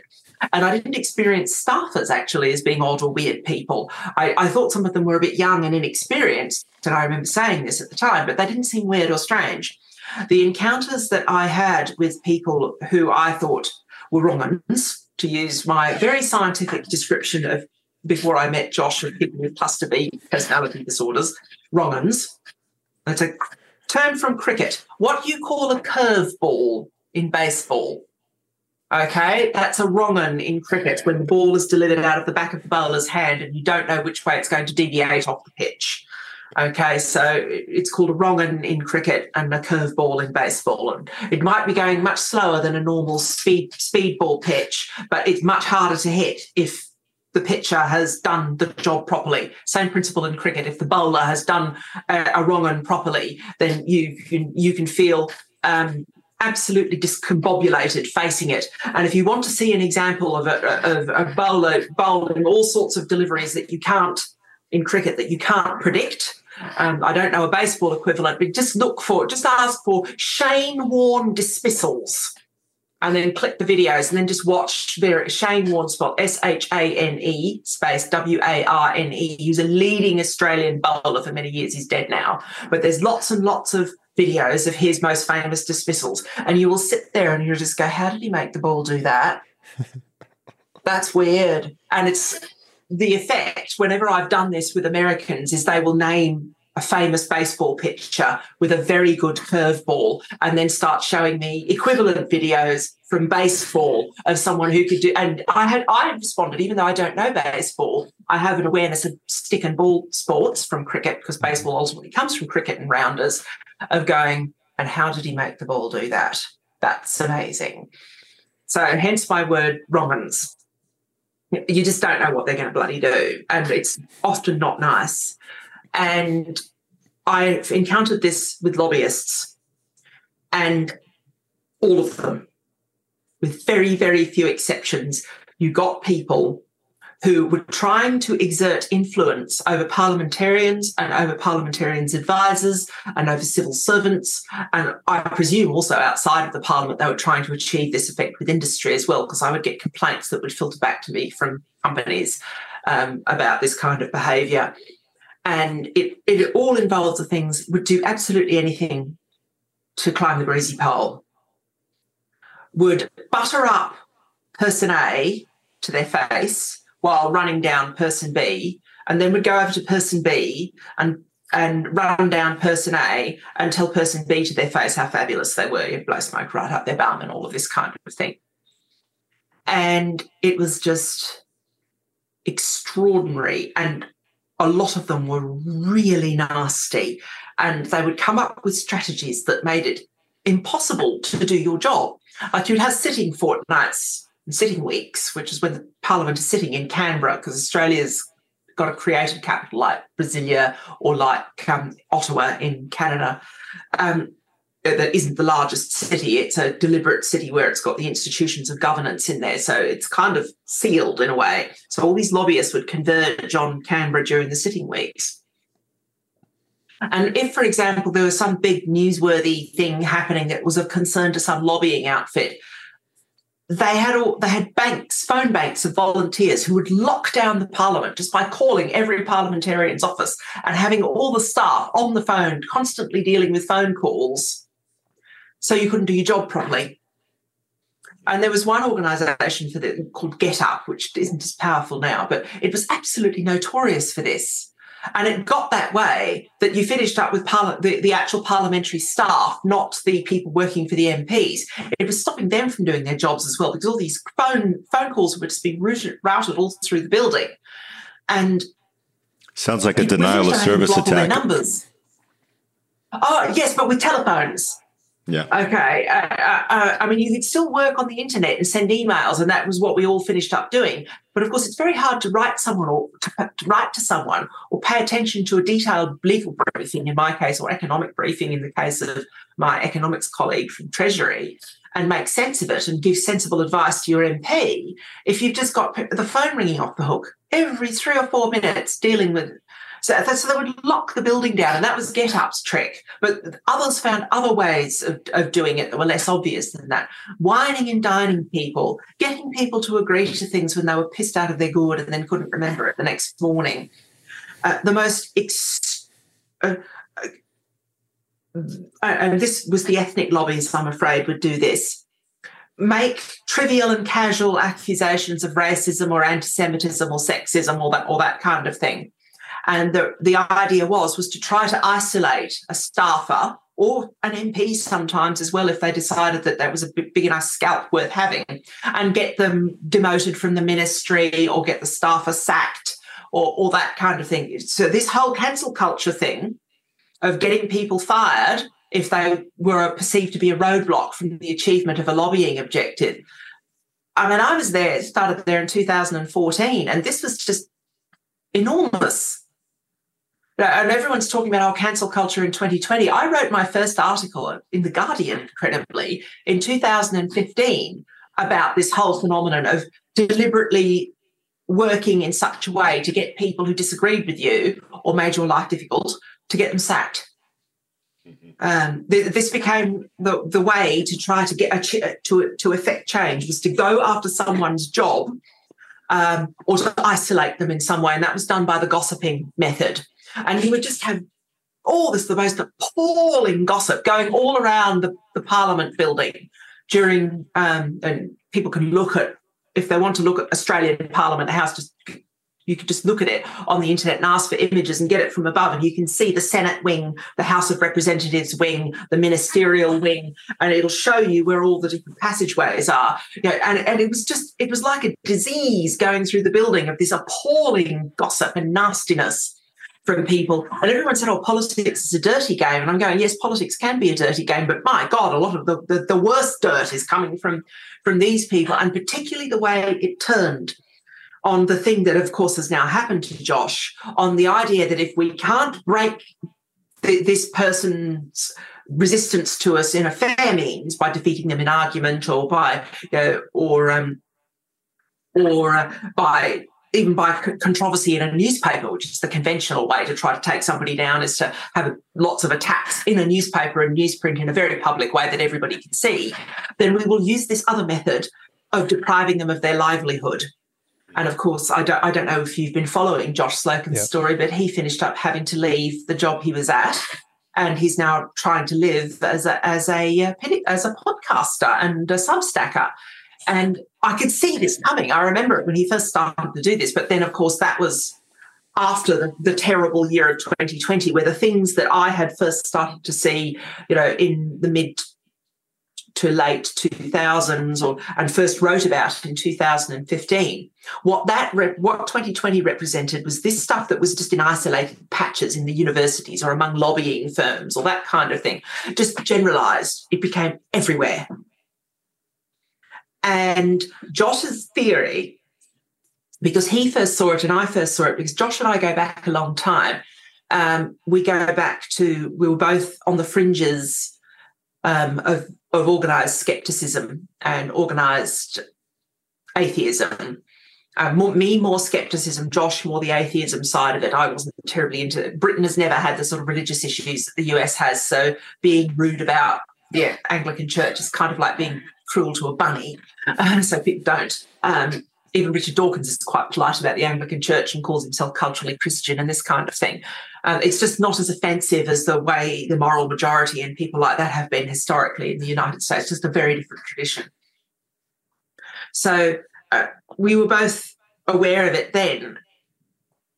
And I didn't experience staffers actually as being odd or weird people. I, I, thought some of them were a bit young and inexperienced, and I remember saying this at the time, but they didn't seem weird or strange. The encounters that I had with people who I thought were wrong to use my very scientific description of before I met Josh of people with cluster B personality disorders, wrong uns. That's a term from cricket. What you call a curveball in baseball. Okay, that's a wrong un in cricket when the ball is delivered out of the back of the bowler's hand and you don't know which way it's going to deviate off the pitch. Okay, so it's called a wrong un, in cricket and a curveball in baseball. And it might be going much slower than a normal speed speedball pitch, but it's much harder to hit if the pitcher has done the job properly. Same principle in cricket. If the bowler has done a, a wrong un properly, then you can you can feel um, absolutely discombobulated facing it. And if you want to see an example of a, of a bowler bowling all sorts of deliveries that you can't in cricket that you can't predict. Um, I don't know a baseball equivalent, but just look for, it. just ask for Shane Warne dismissals and then click the videos and then just watch Shane Warne spot S H A N E space W A R N E. He was a leading Australian bowler for many years. He's dead now, but there's lots and lots of videos of his most famous dismissals, and you will sit there and you'll just go, "How did he make the ball do that?" That's weird, and it's the effect. Whenever I've done this with Americans, is they will name a famous baseball pitcher with a very good curveball and then start showing me equivalent videos from baseball of someone who could do and I had I responded even though I don't know baseball I have an awareness of stick and ball sports from cricket because baseball ultimately comes from cricket and rounders of going and how did he make the ball do that that's amazing so hence my word wrong uns you just don't know what they're going to bloody do and it's often not nice. And I've encountered this with lobbyists, and all of them, with very, very few exceptions, you got people who were trying to exert influence over parliamentarians and over parliamentarians' advisors and over civil servants. And I presume also outside of the parliament, they were trying to achieve this effect with industry as well, because I would get complaints that would filter back to me from companies um, about this kind of behaviour and it, it all involves the things would do absolutely anything to climb the greasy pole would butter up person a to their face while running down person b and then we'd go over to person b and and run down person A and tell person B to their face how fabulous they were. You'd blow smoke right up their bum and all of this kind of thing. And it was just extraordinary. And a lot of them were really nasty and they would come up with strategies that made it impossible to do your job. Like you'd have sitting fortnights sitting weeks, which is when the parliament is sitting in Canberra, because Australia's got a creative capital like Brasilia or like um, Ottawa in Canada. Um, that isn't the largest city. It's a deliberate city where it's got the institutions of governance in there. So it's kind of sealed in a way. So all these lobbyists would converge on Canberra during the sitting weeks. And if, for example, there was some big newsworthy thing happening that was of concern to some lobbying outfit, they had all they had banks, phone banks of volunteers who would lock down the parliament just by calling every parliamentarian's office and having all the staff on the phone, constantly dealing with phone calls so you couldn't do your job properly. And there was one organisation for the, called Get Up, which isn't as powerful now, but it was absolutely notorious for this. And it got that way that you finished up with the, the, actual parliamentary staff, not the people working for the MPs. It was stopping them from doing their jobs as well because all these phone phone calls were just being routed, routed all through the building. And sounds like a denial of service attack. Numbers. Oh yes, but with telephones. Yeah. Okay. Uh, uh, uh, I mean, you could still work on the internet and send emails, and that was what we all finished up doing. But of course, it's very hard to write someone or to, to, write to someone or pay attention to a detailed legal briefing in my case, or economic briefing in the case of my economics colleague from Treasury, and make sense of it and give sensible advice to your MP. If you've just got the phone ringing off the hook every three or four minutes, dealing with so, so they would lock the building down, and that was Get Up's trick. But others found other ways of, of doing it that were less obvious than that. Wining and dining people, getting people to agree to things when they were pissed out of their gourd and then couldn't remember it the next morning. Uh, the most ex- uh, uh, and this was the ethnic lobbies, I'm afraid, would do this make trivial and casual accusations of racism or anti-Semitism or sexism or that or that kind of thing. And the, the idea was was to try to isolate a staffer or an MP sometimes as well if they decided that that was a big enough scalp worth having and get them demoted from the ministry or get the staffer sacked or, all that kind of thing. So this whole cancel culture thing of getting people fired if they were perceived to be a roadblock from the achievement of a lobbying objective. I mean, I was there, started there in 2014, and this was just enormous and everyone's talking about our cancel culture in 2020. I wrote my first article in The Guardian, incredibly, in 2015 about this whole phenomenon of deliberately working in such a way to get people who disagreed with you or made your life difficult to get them sacked. Mm-hmm. Um, th- this became the, the way to try to get a ch- to to affect change was to go after someone's job um, or to isolate them in some way, and that was done by the gossiping method. And he would just have all this the most appalling gossip going all around the, the Parliament building during, um, and people can look at if they want to look at Australian Parliament House, just you could just look at it on the internet and ask for images and get it from above, and you can see the Senate wing, the House of Representatives wing, the ministerial wing, and it'll show you where all the different passageways are. You know, and, and it was just it was like a disease going through the building of this appalling gossip and nastiness from people. And everyone said, oh, politics is a dirty game. And I'm going, yes, politics can be a dirty game, but my God, a lot of the, the, the worst dirt is coming from, from these people, and particularly the way it turned on the thing that, of course, has now happened to Josh, on the idea that if we can't break th- this person's resistance to us in a fair means by defeating them in argument or by you know, or um, or uh, by even by controversy in a newspaper, which is the conventional way to try to take somebody down, is to have lots of attacks in a newspaper and newsprint in a very public way that everybody can see, then we will use this other method of depriving them of their livelihood. And of course, I don't, I don't know if you've been following Josh Slocum's yep. story, but he finished up having to leave the job he was at. And he's now trying to live as a, as a, uh, as a podcaster and a substacker. And I could see this coming. I remember it when he first started to do this. But then, of course, that was after the, the, terrible year of 2020, where the things that I had first started to see, you know, in the mid to late 2000s or and first wrote about in 2015 what that what 2020 represented was this stuff that was just in isolated patches in the universities or among lobbying firms or that kind of thing just generalized it became everywhere and Josh's theory, because he first saw it and I first saw it, because Josh and I go back a long time. Um, we go back to, we were both on the fringes um, of, of organized skepticism and organized atheism. Uh, more, me more skepticism, Josh more the atheism side of it. I wasn't terribly into it. Britain has never had the sort of religious issues that the US has. So being rude about the Anglican Church is kind of like being cruel to a bunny. Uh, so people don't. Um, even Richard Dawkins is quite polite about the Anglican Church and calls himself culturally Christian and this kind of thing. Um, it's just not as offensive as the way the moral majority and people like that have been historically in the United States, just a very different tradition. So uh, we were both aware of it then.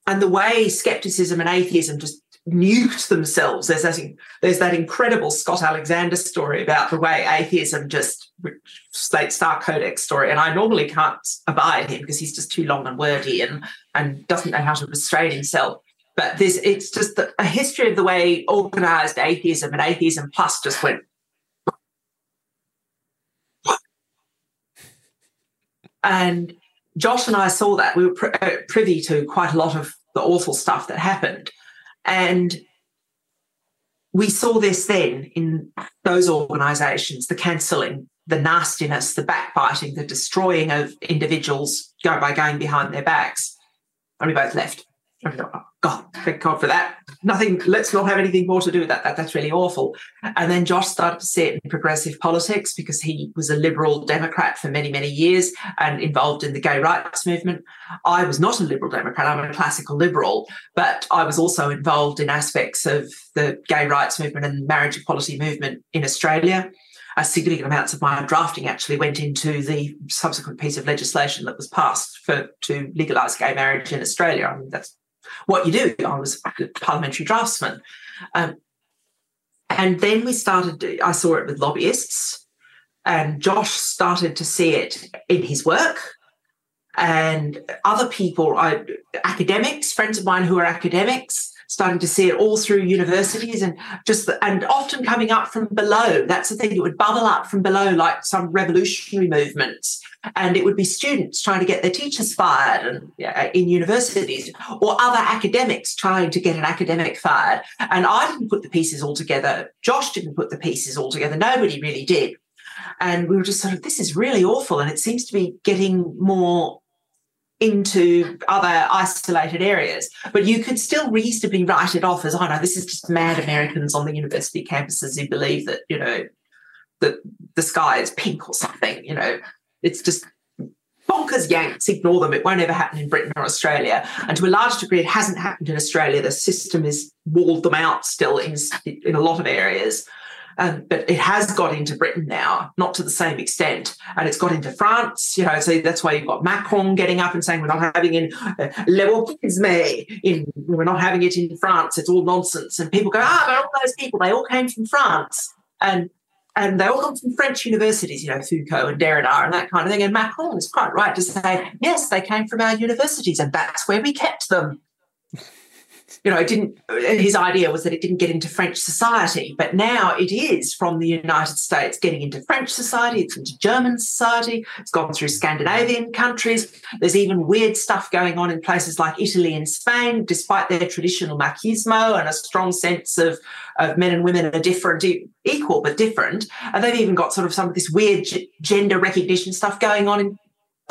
And the way skepticism and atheism just nuked themselves. There's that, there's that incredible Scott Alexander story about the way atheism just Slate Star Codex story. And I normally can't abide him because he's just too long and wordy and, and doesn't know how to restrain himself. But this it's just a history of the way organized atheism and atheism plus just went. And Josh and I saw that. We were uh, privy to quite a lot of the awful stuff that happened. And we saw this then in those organizations the cancelling, the nastiness, the backbiting, the destroying of individuals by going behind their backs. And we both left. God, thank God for that. Nothing, let's not have anything more to do with that. that. That's really awful. And then Josh started to see it in progressive politics because he was a liberal Democrat for many, many years and involved in the gay rights movement. I was not a liberal Democrat, I'm a classical liberal, but I was also involved in aspects of the gay rights movement and marriage equality movement in Australia a significant amounts of my drafting actually went into the subsequent piece of legislation that was passed for to legalise gay marriage in Australia. I mean, that's what you do. I was a parliamentary draftsman. Um, and then we started, I saw it with lobbyists, and Josh started to see it in his work. And other people, I, academics, friends of mine who are academics, starting to see it all through universities and just and often coming up from below. That's the thing; it would bubble up from below like some revolutionary movements, and it would be students trying to get their teachers fired and yeah, in universities, or other academics trying to get an academic fired. And I didn't put the pieces all together. Josh didn't put the pieces all together. Nobody really did. And we were just sort of, this is really awful. And it seems to be getting more into other isolated areas. But you could still reasonably write it off as, oh no, this is just mad Americans on the university campuses who believe that, you know, that the sky is pink or something, you know. It's just bonkers yanks, ignore them. It won't ever happen in Britain or Australia. And to a large degree, it hasn't happened in Australia. The system has walled them out still in, in a lot of areas. Um, but it has got into Britain now, not to the same extent, and it's got into France. You know, so that's why you've got Macron getting up and saying we're not having in uh, in we're not having it in France. It's all nonsense, and people go, ah, but all those people they all came from France, and and they all come from French universities, you know, Foucault and Derrida and that kind of thing. And Macron is quite right to say, yes, they came from our universities, and that's where we kept them you know, it didn't, uh, his idea was that it didn't get into French society, but now it is from the United States getting into French society, it's into German society, it's gone through Scandinavian countries. There's even weird stuff going on in places like Italy and Spain, despite their traditional machismo and a strong sense of, of men and women are different, equal but different. And they've even got sort of some of this weird gender recognition stuff going on in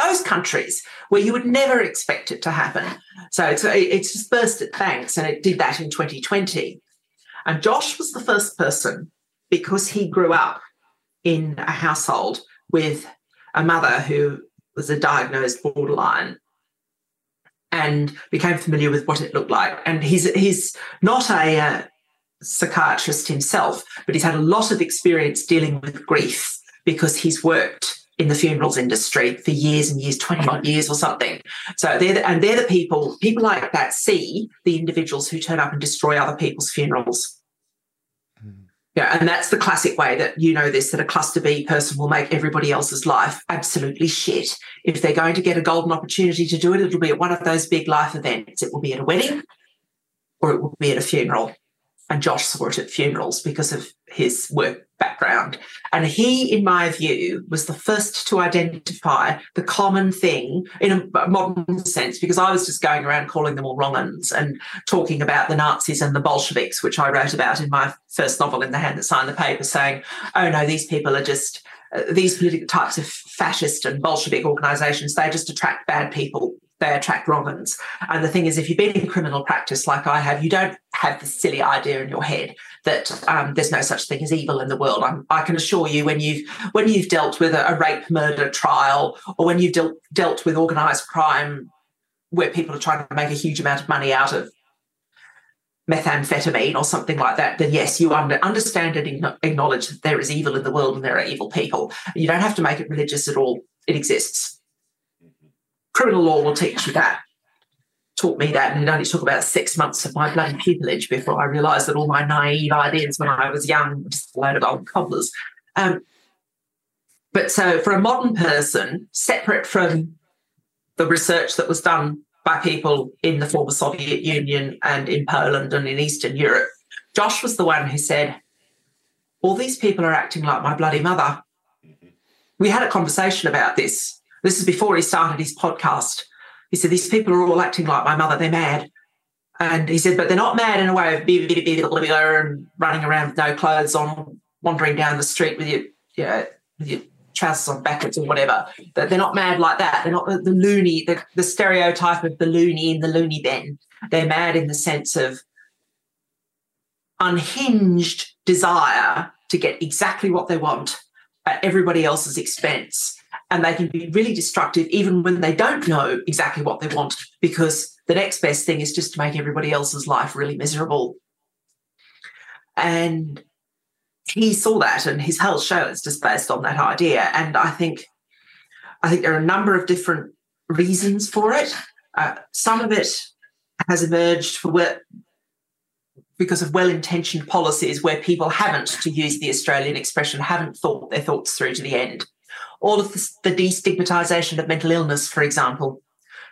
those countries where you would never expect it to happen. So it's, it's just burst at thanks, and it did that in 2020. And Josh was the first person because he grew up in a household with a mother who was a diagnosed borderline and became familiar with what it looked like. And he's he's not a uh, psychiatrist himself, but he's had a lot of experience dealing with grief because he's worked in the funerals industry for years and years, 20 odd years or something. So they're the, and they're the people, people like that see the individuals who turn up and destroy other people's funerals. Mm. Yeah, and that's the classic way that you know this that a cluster B person will make everybody else's life absolutely shit. If they're going to get a golden opportunity to do it, it'll be at one of those big life events. It will be at a wedding or it will be at a funeral. And Josh saw it at funerals because of his work background. And he, in my view, was the first to identify the common thing in a modern sense, because I was just going around calling them all wrong uns and talking about the Nazis and the Bolsheviks, which I wrote about in my first novel, In the Hand That Signed the Paper, saying, oh no, these people are just. Uh, these political types of fascist and Bolshevik organizations, they just attract bad people they attract wrong uns. And the thing is, if you've been in criminal practice like I have, you don't have this silly idea in your head that um, there's no such thing as evil in the world. I'm, i can assure you, when you've when you've dealt with a, a rape murder trial, or when you've dealt dealt with organised crime, where people are trying to make a huge amount of money out of methamphetamine or something like that, then yes, you under, understand and acknowledge that there is evil in the world and there are evil people. You don't have to make it religious at all. It exists criminal law will teach you that. Taught me that, and it only took about six months of my bloody pupillage before I realised that all my naive ideas when I was young were just a load of old cobblers. Um, but so, for a modern person, separate from the research that was done by people in the former Soviet Union and in Poland and in Eastern Europe, Josh was the one who said, All these people are acting like my bloody mother. We had a conversation about this this is before he started his podcast. He said, These people are all acting like my mother, they're mad. And he said, But they're not mad in a way of and running around with no clothes on, wandering down the street with your, you know, with your trousers on backwards or whatever. They're not mad like that. They're not the, the loony, the, the stereotype of the loony in the loony bin. They're mad in the sense of unhinged desire to get exactly what they want at everybody else's expense and they can be really destructive even when they don't know exactly what they want because the next best thing is just to make everybody else's life really miserable. And he saw that and his whole show is just based on that idea. And i think i think there are a number of different reasons for it. Uh, some of it has emerged for where, because of well-intentioned policies where people haven't to use the australian expression haven't thought their thoughts through to the end all of the, the destigmatization of mental illness, for example.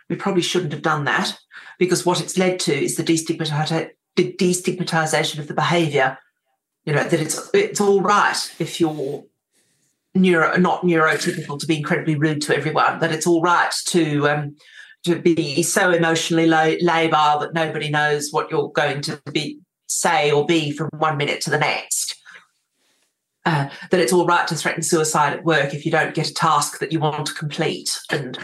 We probably shouldn't have done that because what it's led to is the destigmatization of the behavior. You know, that it's it's all right if you're neuro not neurotypical to be incredibly rude to everyone, that it's all right to um, to be so emotionally labile that nobody knows what you're going to be say or be from one minute to the next uh, that it's all right to threaten suicide at work if you don't get a task that you want to complete. And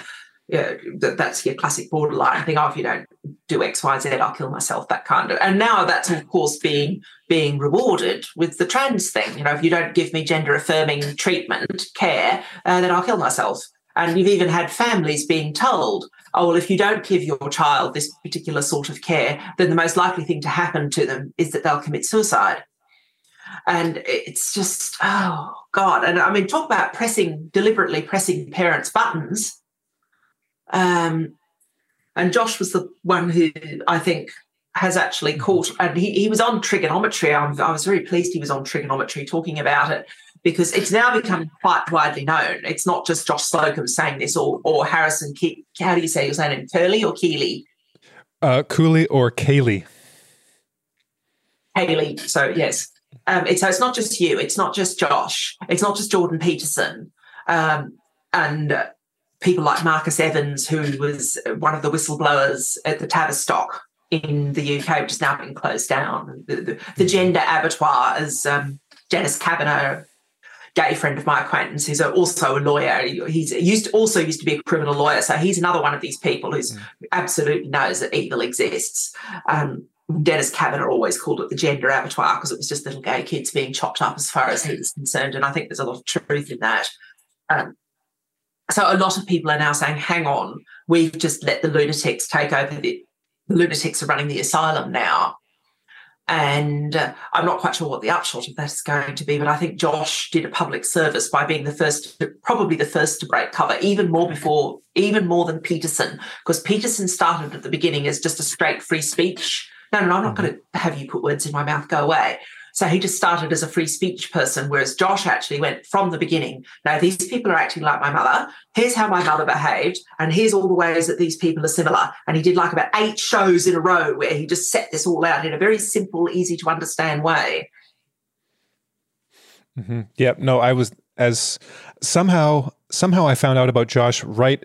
yeah, that, that's your classic borderline thing. Oh, if you don't do X, Y, Z, I'll kill myself. That kind of. And now that's of course being being rewarded with the trans thing. You know, if you don't give me gender affirming treatment, care, uh, then I'll kill myself. And you've even had families being told, oh, well, if you don't give your child this particular sort of care, then the most likely thing to happen to them is that they'll commit suicide. And it's just, oh, God. And I mean, talk about pressing, deliberately pressing parents' buttons um, and Josh was the one who I think has actually caught, and he, he was on Triggernometry. I'm, i was very pleased he was on Triggernometry talking about it because it's now become quite widely known. It's not just Josh Slocum saying this or, or Harrison, Ke- how do you say your name? Curley or Keeley? Uh, Cooley or Kaylee. Haley. So, yes. Um, it's, so it's not just you. It's not just Josh. It's not just Jordan Peterson. Um, and people like Marcus Evans, who was one of the whistleblowers at the Tavistock in the UK, which has now been closed down. The, the, the mm-hmm. gender abattoir, as um, Dennis Kavanagh, gay friend of my acquaintance, who's also a lawyer. He's used also used to be a criminal lawyer, so he's another one of these people who mm. absolutely knows that evil exists. Um, Dennis Kavanagh always called it the gender abattoir because it was just little gay kids being chopped up as far as he was concerned, and I think there's a lot of truth in that. Um, so a lot of people are now saying, hang on, we've just let the lunatics take over the, the lunatics are running the asylum now. And uh, I'm not quite sure what the upshot of that is going to be, but I think Josh did a public service by being the first, probably the first to break cover, even more before, even more than Peterson, because Peterson started at the beginning as just a straight free speech. No, no, no I'm not mm-hmm. going to have you put words in my mouth, go away. So he just started as a free speech person, whereas Josh actually went from the beginning. Now, these people are acting like my mother. Here's how my mother behaved. And here's all the ways that these people are similar. And he did like about eight shows in a row where he just set this all out in a very simple, easy to understand way. Mm-hmm. Yeah, no, I was as somehow somehow I found out about Josh right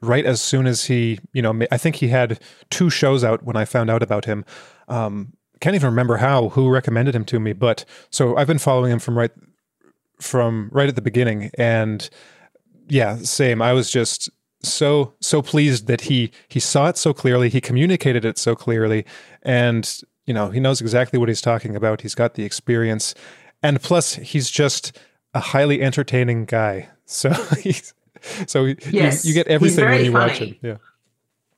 right as soon as he, you know, I think he had two shows out when I found out about him. Um, can't even remember how who recommended him to me, but so I've been following him from right from right at the beginning, and yeah, same. I was just so so pleased that he he saw it so clearly, he communicated it so clearly, and you know he knows exactly what he's talking about. He's got the experience, and plus he's just a highly entertaining guy. So he's so yes, you, you, get everything when you funny. watch him. Yeah,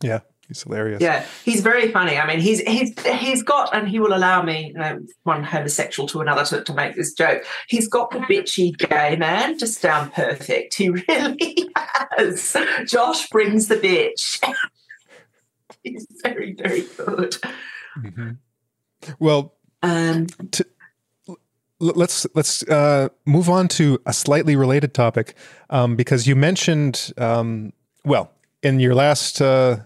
yeah. He's hilarious. Yeah, he's very funny. I mean, he's he's he's got, and he will allow me, you know, one homosexual to another to, to make this joke. He's got the bitchy gay man just down perfect. He really has. Josh brings the bitch. he's very very good. Mm-hmm. Well, um, to, let's let's uh, move on to a slightly related topic um, because you mentioned um, well in your last. Uh,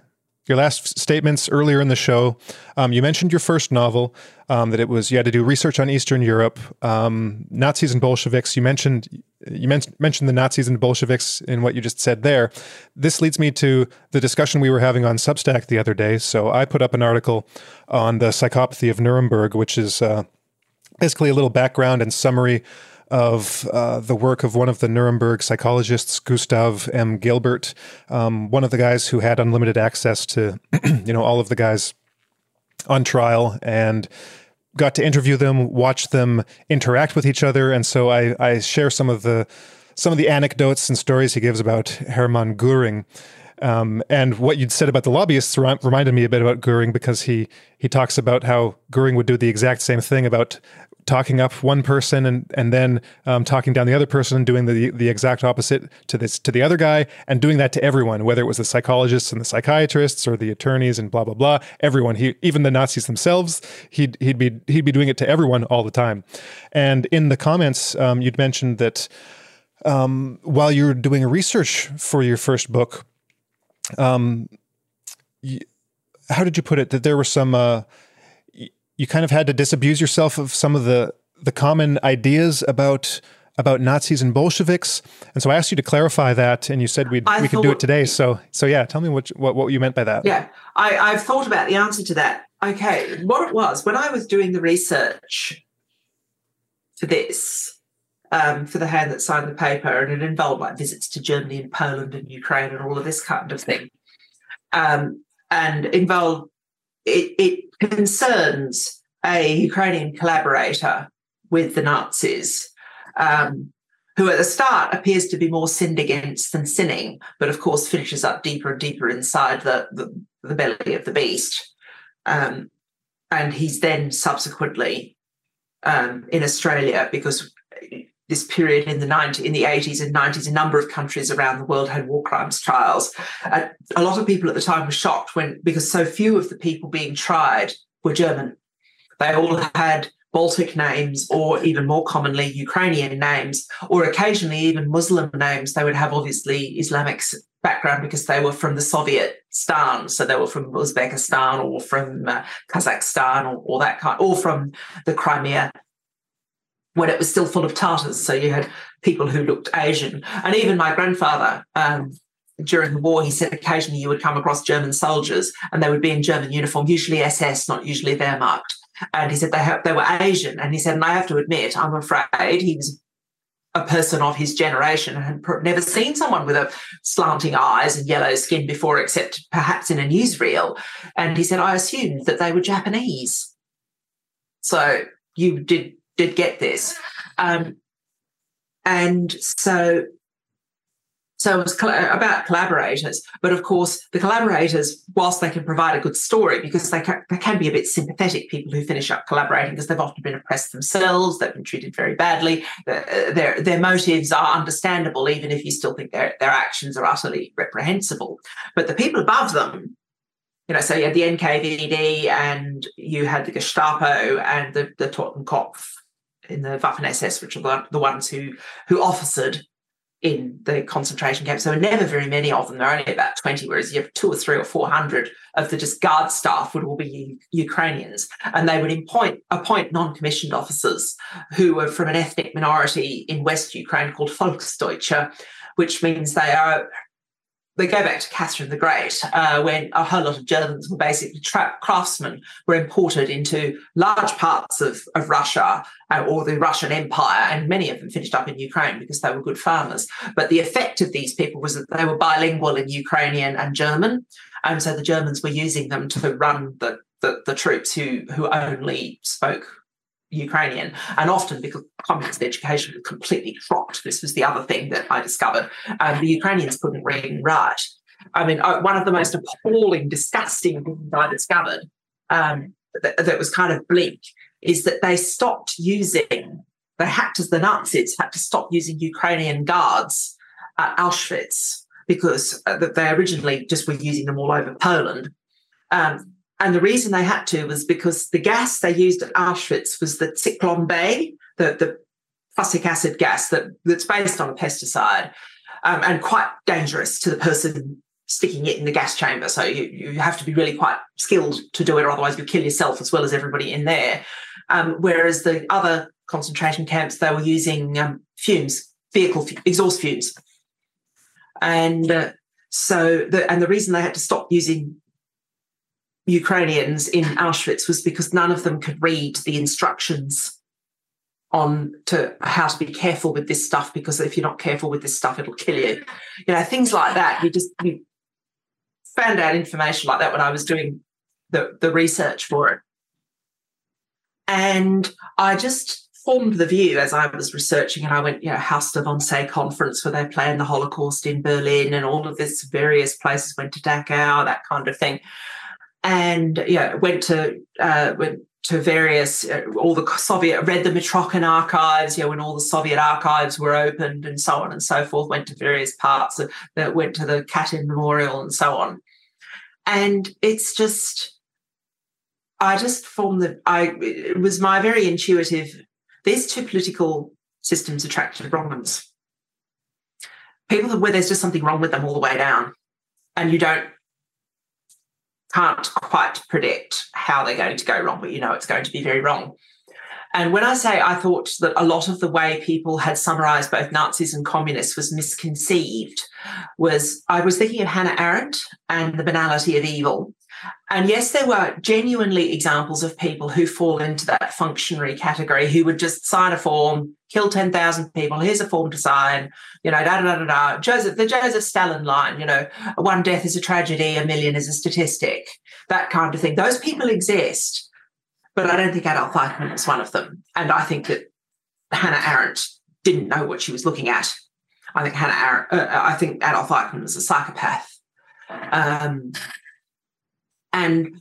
your last statements earlier in the show, um, you mentioned your first novel, um, that it was you had to do research on Eastern Europe, um, Nazis and Bolsheviks. You mentioned you men- mentioned the Nazis and Bolsheviks in what you just said there. This leads me to the discussion we were having on Substack the other day. So I put up an article on the psychopathy of Nuremberg, which is uh, basically a little background and summary of uh, the work of one of the Nuremberg psychologists, Gustav M. Gilbert, um, one of the guys who had unlimited access to, you know, all of the guys on trial and got to interview them, watch them interact with each other, and so I, I share some of the some of the anecdotes and stories he gives about Hermann Goering. Um, and what you'd said about the lobbyists reminded me a bit about Goering because he he talks about how Goering would do the exact same thing about talking up one person and and then um, talking down the other person and doing the the exact opposite to this to the other guy and doing that to everyone, whether it was the psychologists and the psychiatrists or the attorneys and blah blah blah. Everyone, he even the Nazis themselves, he'd he'd be he'd be doing it to everyone all the time. And in the comments, um, you'd mentioned that um, while you're doing research for your first book, um, how did you put it? That there were some. Uh, you kind of had to disabuse yourself of some of the the common ideas about about Nazis and Bolsheviks, and so I asked you to clarify that, and you said we we could do it today. So so yeah, tell me what what, what you meant by that. Yeah, I, I've thought about the answer to that. Okay, what it was when I was doing the research for this, um, for the hand that signed the paper, and it involved like visits to Germany and Poland and Ukraine and all of this kind of thing. Um, and involved it, it concerns a Ukrainian collaborator with the Nazis, um, who at the start appears to be more sinned against than sinning, but of course finishes up deeper and deeper inside the, the, the belly of the beast. Um, and he's then subsequently um, in Australia because this period in the 90, in the 80s and 90s, a number of countries around the world had war crimes trials. Uh, a lot of people at the time were shocked when because so few of the people being tried were German. They all had Baltic names, or even more commonly Ukrainian names, or occasionally even Muslim names. They would have obviously Islamic background because they were from the Soviet stan, so they were from Uzbekistan or from uh, Kazakhstan or, or that kind, or from the Crimea when it was still full of Tartars. So you had people who looked Asian. And even my grandfather, um, during the war, he said occasionally you would come across German soldiers and they would be in German uniform, usually SS, not usually Wehrmacht. And he said they, ha- they were Asian. And he said, and I have to admit, I'm afraid he was a person of his generation and had never seen someone with a slanting eyes and yellow skin before, except perhaps in a newsreel. And he said, I assumed that they were Japanese. So you did did get this. Um, and so so it was about collaborators, but of course, the collaborators, whilst they can provide a good story, because they can, they can be a bit sympathetic, people who finish up collaborating because they've often been oppressed themselves, they've been treated very badly, their, their motives are understandable, even if you still think their, their actions are utterly reprehensible. But the people above them, you know, so you had the NKVD and you had the Gestapo and the, the Totenkopf in the Waffen SS, which are the ones who who officered in the concentration camps. There were never very many of them. There are only about 20, whereas you have two or three or 400 of the just guard staff would all be U- Ukrainians. And they would appoint, appoint non-commissioned officers who were from an ethnic minority in West Ukraine called Volksdeutsche, which means they are they go back to Catherine the Great, uh, when a whole lot of Germans were basically tra- craftsmen were imported into large parts of, of Russia uh, or the Russian Empire, and many of them finished up in Ukraine because they were good farmers. But the effect of these people was that they were bilingual in Ukrainian and German, and so the Germans were using them to run the, the, the troops who who only spoke Ukrainian, and often because communist education was completely dropped. This was the other thing that I discovered. Um, the Ukrainians couldn't read and write. I mean, uh, one of the most appalling, disgusting things I discovered um, that, that, was kind of bleak is that they stopped using, they had to, the Nazis had to stop using Ukrainian guards at Auschwitz because uh, they originally just were using them all over Poland. Um, and the reason they had to was because the gas they used at Auschwitz was the Zyklon B, the, the prussic acid gas that, that's based on a pesticide um, and quite dangerous to the person sticking it in the gas chamber. So you, you have to be really quite skilled to do it, or otherwise you kill yourself as well as everybody in there. Um, whereas the other concentration camps, they were using um, fumes, vehicle exhaust fumes. And uh, so, the, and the reason they had to stop using Ukrainians in Auschwitz was because none of them could read the instructions on to how to be careful with this stuff because if you're not careful with this stuff it'll kill you. You know things like that. You just you found out information like that when i was doing the, the research for it. And i just formed the view as i was researching and i went you know Haus der Wannsee conference where they planned the holocaust in berlin and all of this various places went to dachau that kind of thing and yeah, went to uh, went to various uh, all the Soviet read the Mitrokhin archives. You know, when all the Soviet archives were opened and so on and so forth. Went to various parts of, that went to the Katyn Memorial and so on. And it's just, I just formed the. I it was my very intuitive. These two political systems attracted wrong ones. People where there's just something wrong with them all the way down, and you don't can't quite predict how they're going to go wrong, but you know it's going to be very wrong. And when I say I thought that a lot of the way people had summarized both Nazis and communists was misconceived, was I was thinking of Hannah Arendt and the banality of evil. And yes, there were genuinely examples of people who fall into that functionary category who would just sign a form, kill 10,000 people. Here's a form to sign, you know, da da da da. Joseph, the Joseph Stalin line, you know, one death is a tragedy, a million is a statistic, that kind of thing. Those people exist, but I don't think Adolf Eichmann was one of them. And I think that Hannah Arendt didn't know what she was looking at. I think Hannah Arendt, uh, I think Adolf Eichmann was a psychopath. Um, and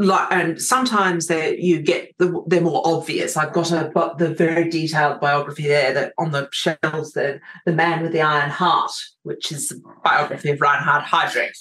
like, and sometimes they you get the, they're more obvious. I've got a but the very detailed biography there that on the shelves, the the man with the iron heart, which is the biography of Reinhard Heydrich,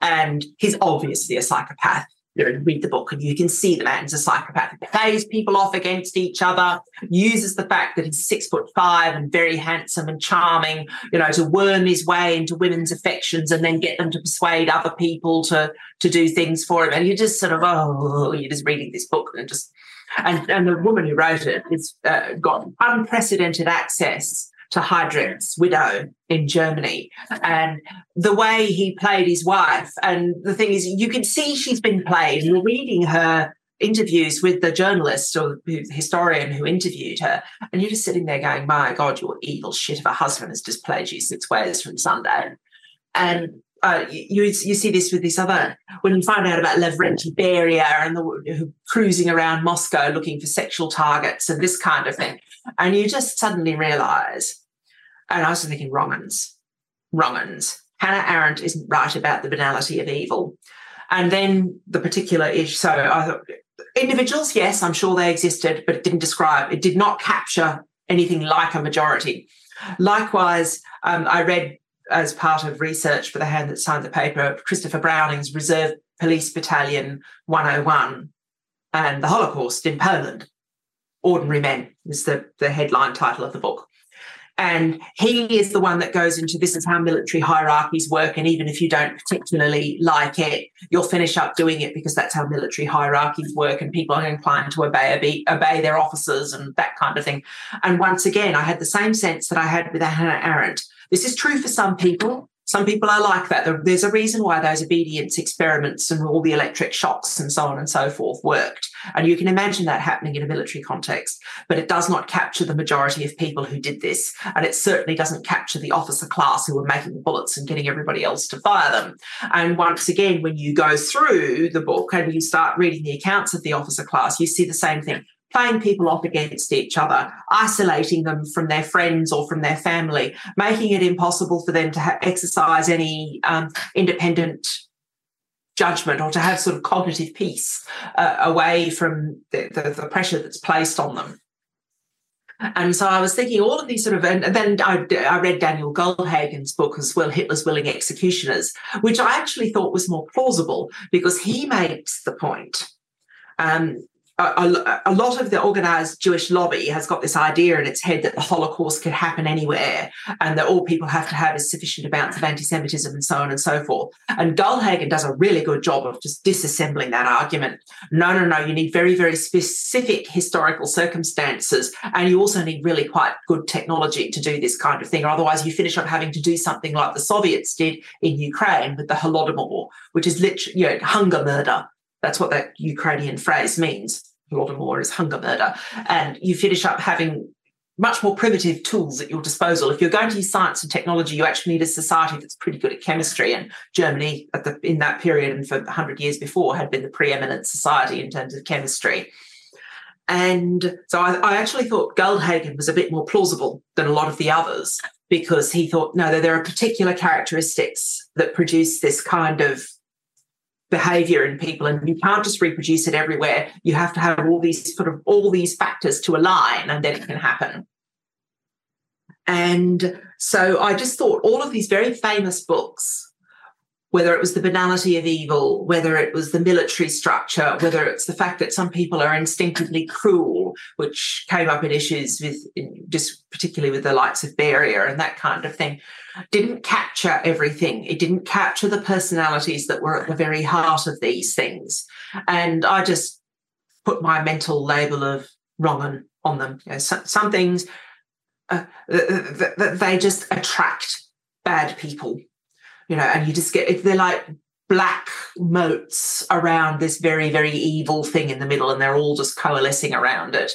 and he's obviously a psychopath you know, read the book and you can see the man's a psychopath. He plays people off against each other, uses the fact that he's six foot five and very handsome and charming, you know, to worm his way into women's affections and then get them to persuade other people to to do things for him. And you're just sort of, oh, you're just reading this book and just and, and the woman who wrote it has uh, got unprecedented access to Heydrich's widow in Germany and the way he played his wife. And the thing is, you can see she's been played. You're reading her interviews with the journalist or historian who interviewed her, and you're just sitting there going, My God, your evil shit of a husband has just played you six ways from Sunday. And uh, you, you see this with this other when you find out about Lavrenti Beria and the cruising around Moscow looking for sexual targets and this kind of thing, and you just suddenly realise, and I was thinking wrong'uns, wrong'uns. Hannah Arendt isn't right about the banality of evil, and then the particular issue. So I thought individuals, yes, I'm sure they existed, but it didn't describe, it did not capture anything like a majority. Likewise, um, I read as part of research for the hand that signed the paper, Christopher Browning's Reserve Police Battalion 101 and the Holocaust in Poland. Ordinary Men is the, the headline title of the book. And he is the one that goes into this is how military hierarchies work. And even if you don't particularly like it, you'll finish up doing it because that's how military hierarchies work. And people are inclined to obey, obey, obey their officers and that kind of thing. And once again, I had the same sense that I had with Hannah Arendt this is true for some people. Some people are like that. There's a reason why those obedience experiments and all the electric shocks and so on and so forth worked. And you can imagine that happening in a military context, but it does not capture the majority of people who did this. And it certainly doesn't capture the officer class who were making the bullets and getting everybody else to fire them. And once again, when you go through the book and you start reading the accounts of the officer class, you see the same thing playing people off against each other, isolating them from their friends or from their family, making it impossible for them to ha- exercise any um, independent judgment or to have sort of cognitive peace uh, away from the, the, the, pressure that's placed on them. And so I was thinking all of these sort of, and then I, I read Daniel Goldhagen's book as well, Hitler's Willing Executioners, which I actually thought was more plausible because he makes the point um, a, a, lot of the organized Jewish lobby has got this idea in its head that the Holocaust could happen anywhere and that all people have to have is sufficient amounts of anti Semitism and so on and so forth. And Goldhagen does a really good job of just disassembling that argument. No, no, no, you need very, very specific historical circumstances. And you also need really quite good technology to do this kind of thing. Or otherwise, you finish up having to do something like the Soviets did in Ukraine with the Holodomor, which is literally you know, hunger murder that's what that Ukrainian phrase means. Holodomor is hunger murder. And you finish up having much more primitive tools at your disposal. If you're going to use science and technology, you actually need a society that's pretty good at chemistry. And Germany, the, in that period and for 100 years before, had been the preeminent society in terms of chemistry. And so I, I actually thought Goldhagen was a bit more plausible than a lot of the others because he thought, no, there are particular characteristics that produce this kind of behavior in people and you can't just reproduce it everywhere. You have to have all these sort of all these factors to align and then it can happen. And so i just thought all of these very famous books whether it was the banality of evil, whether it was the military structure, whether it's the fact that some people are instinctively cruel, which came up in issues with just particularly with the likes of Beria and that kind of thing, didn't capture everything. It didn't capture the personalities that were at the very heart of these things. And I just put my mental label of wrong on, them. You know, some, some, things uh, they just attract bad people you know, and you just get they're like black motes around this very, very evil thing in the middle, and they're all just coalescing around it.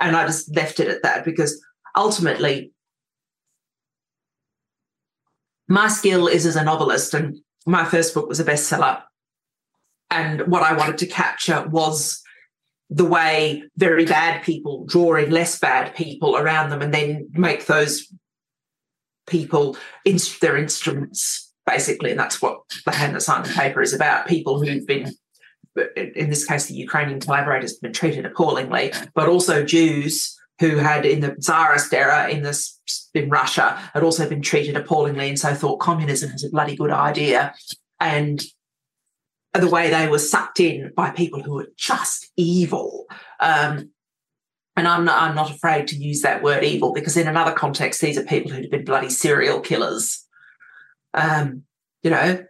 And I just left it at that because ultimately, my skill is as a novelist, and my first book was a bestseller. And what I wanted to capture was the way very bad people draw in less bad people around them and then make those people their instruments, basically. And that's what the hand that signed the paper is about people who've been, in this case, the Ukrainian collaborators been treated appallingly, but also Jews who had in the Tsarist era in this in Russia had also been treated appallingly and so thought communism was a bloody good idea. And the way they were sucked in by people who were just evil. Um, and I'm not, I'm not afraid to use that word evil because in another context, these are people who'd been bloody serial killers. Um, you know,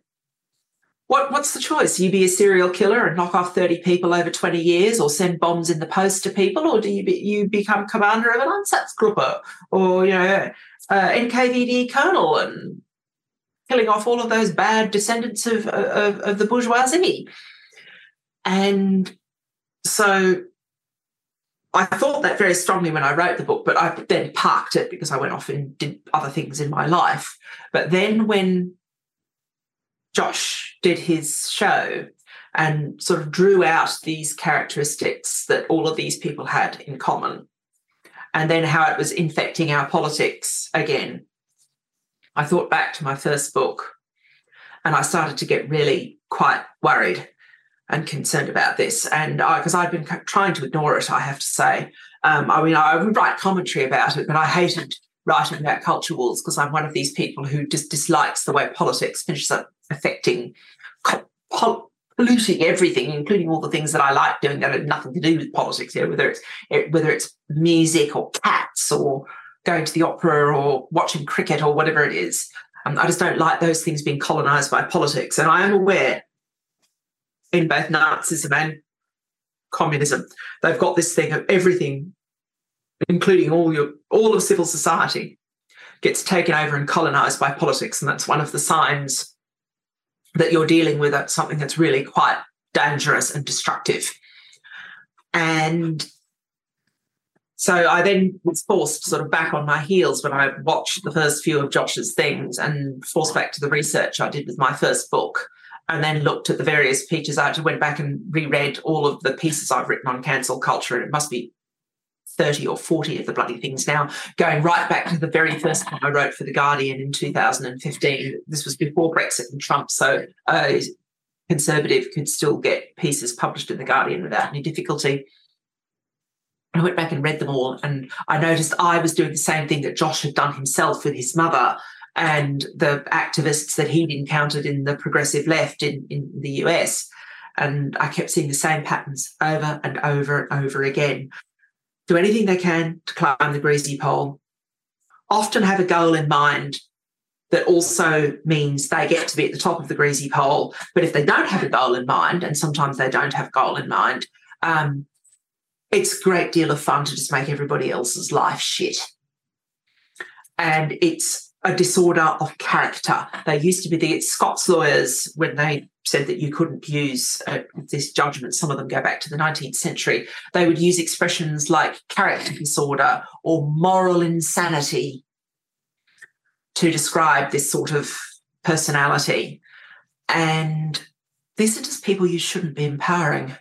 what what's the choice? You be a serial killer and knock off 30 people over 20 years or send bombs in the post to people, or do you be, you become commander of an Einsatzgruppe or, you know, uh, NKVD colonel and killing off all of those bad descendants of, of, of the bourgeoisie. And so I thought that very strongly when I wrote the book, but I then parked it because I went off and did other things in my life. But then when Josh did his show and sort of drew out these characteristics that all of these people had in common, and then how it was infecting our politics again, I thought back to my first book and I started to get really quite worried and concerned about this. And because I'd been trying to ignore it, I have to say. Um, I mean, I would write commentary about it, but I hated writing about culture wars because I'm one of these people who just dislikes the way politics finishes up affecting, polluting everything, including all the things that I like doing that have nothing to do with politics. You know, whether it's whether it's music or cats or going to the opera or watching cricket or whatever it is. Um, I just don't like those things being colonized by politics. And I am aware in both Nazism and communism, they've got this thing of everything, including all your all of civil society, gets taken over and colonized by politics. And that's one of the signs that you're dealing with something that's really quite dangerous and destructive. And so I then was forced sort of back on my heels when I watched the first few of Josh's things and forced back to the research I did with my first book and then looked at the various features. I went back and reread all of the pieces I've written on cancel culture, and it must be 30 or 40 of the bloody things now, going right back to the very first one I wrote for The Guardian in 2015. This was before Brexit and Trump, so a conservative could still get pieces published in The Guardian without any difficulty. I went back and read them all, and I noticed I was doing the same thing that Josh had done himself with his mother and the activists that he'd encountered in the progressive left in, in the US. And I kept seeing the same patterns over and over and over again. Do anything they can to climb the greasy pole. Often have a goal in mind that also means they get to be at the top of the greasy pole. But if they don't have a goal in mind, and sometimes they don't have a goal in mind, um, it's a great deal of fun to just make everybody else's life shit. And it's a disorder of character. They used to be the Scots lawyers when they said that you couldn't use uh, this judgment. Some of them go back to the 19th century. They would use expressions like character disorder or moral insanity to describe this sort of personality. And these are just people you shouldn't be empowering.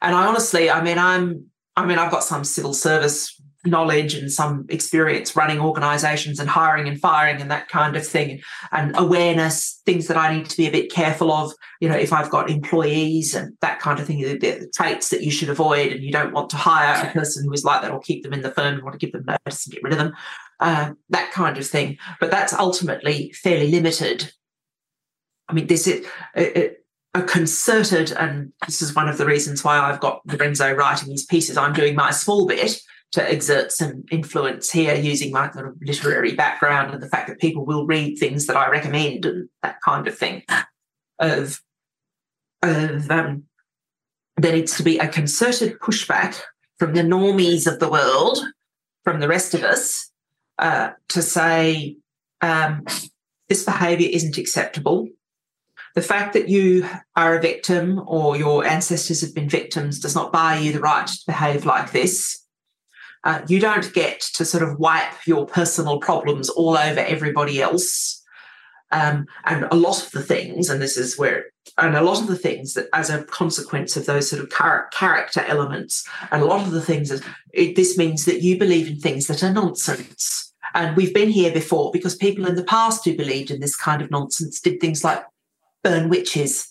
And I honestly, I mean, I'm, I mean, I've got some civil service knowledge and some experience running organizations and hiring and firing and that kind of thing and awareness things that i need to be a bit careful of you know if i've got employees and that kind of thing the, the traits that you should avoid and you don't want to hire a person who is like that or keep them in the firm you want to give them notice and get rid of them uh, that kind of thing but that's ultimately fairly limited i mean this is it, a concerted, and this is one of the reasons why I've got Lorenzo writing these pieces. I'm doing my small bit to exert some influence here using my sort of literary background and the fact that people will read things that I recommend and that kind of thing. Of, of um, there needs to be a concerted pushback from the normies of the world, from the rest of us, uh, to say um, this behaviour isn't acceptable the fact that you are a victim or your ancestors have been victims does not buy you the right to behave like this. Uh, you don't get to sort of wipe your personal problems all over everybody else. Um, and a lot of the things, and this is where, and a lot of the things that, as a consequence of those sort of char- character elements, and a lot of the things, is, it, this means that you believe in things that are nonsense. And we've been here before because people in the past who believed in this kind of nonsense did things like burn witches.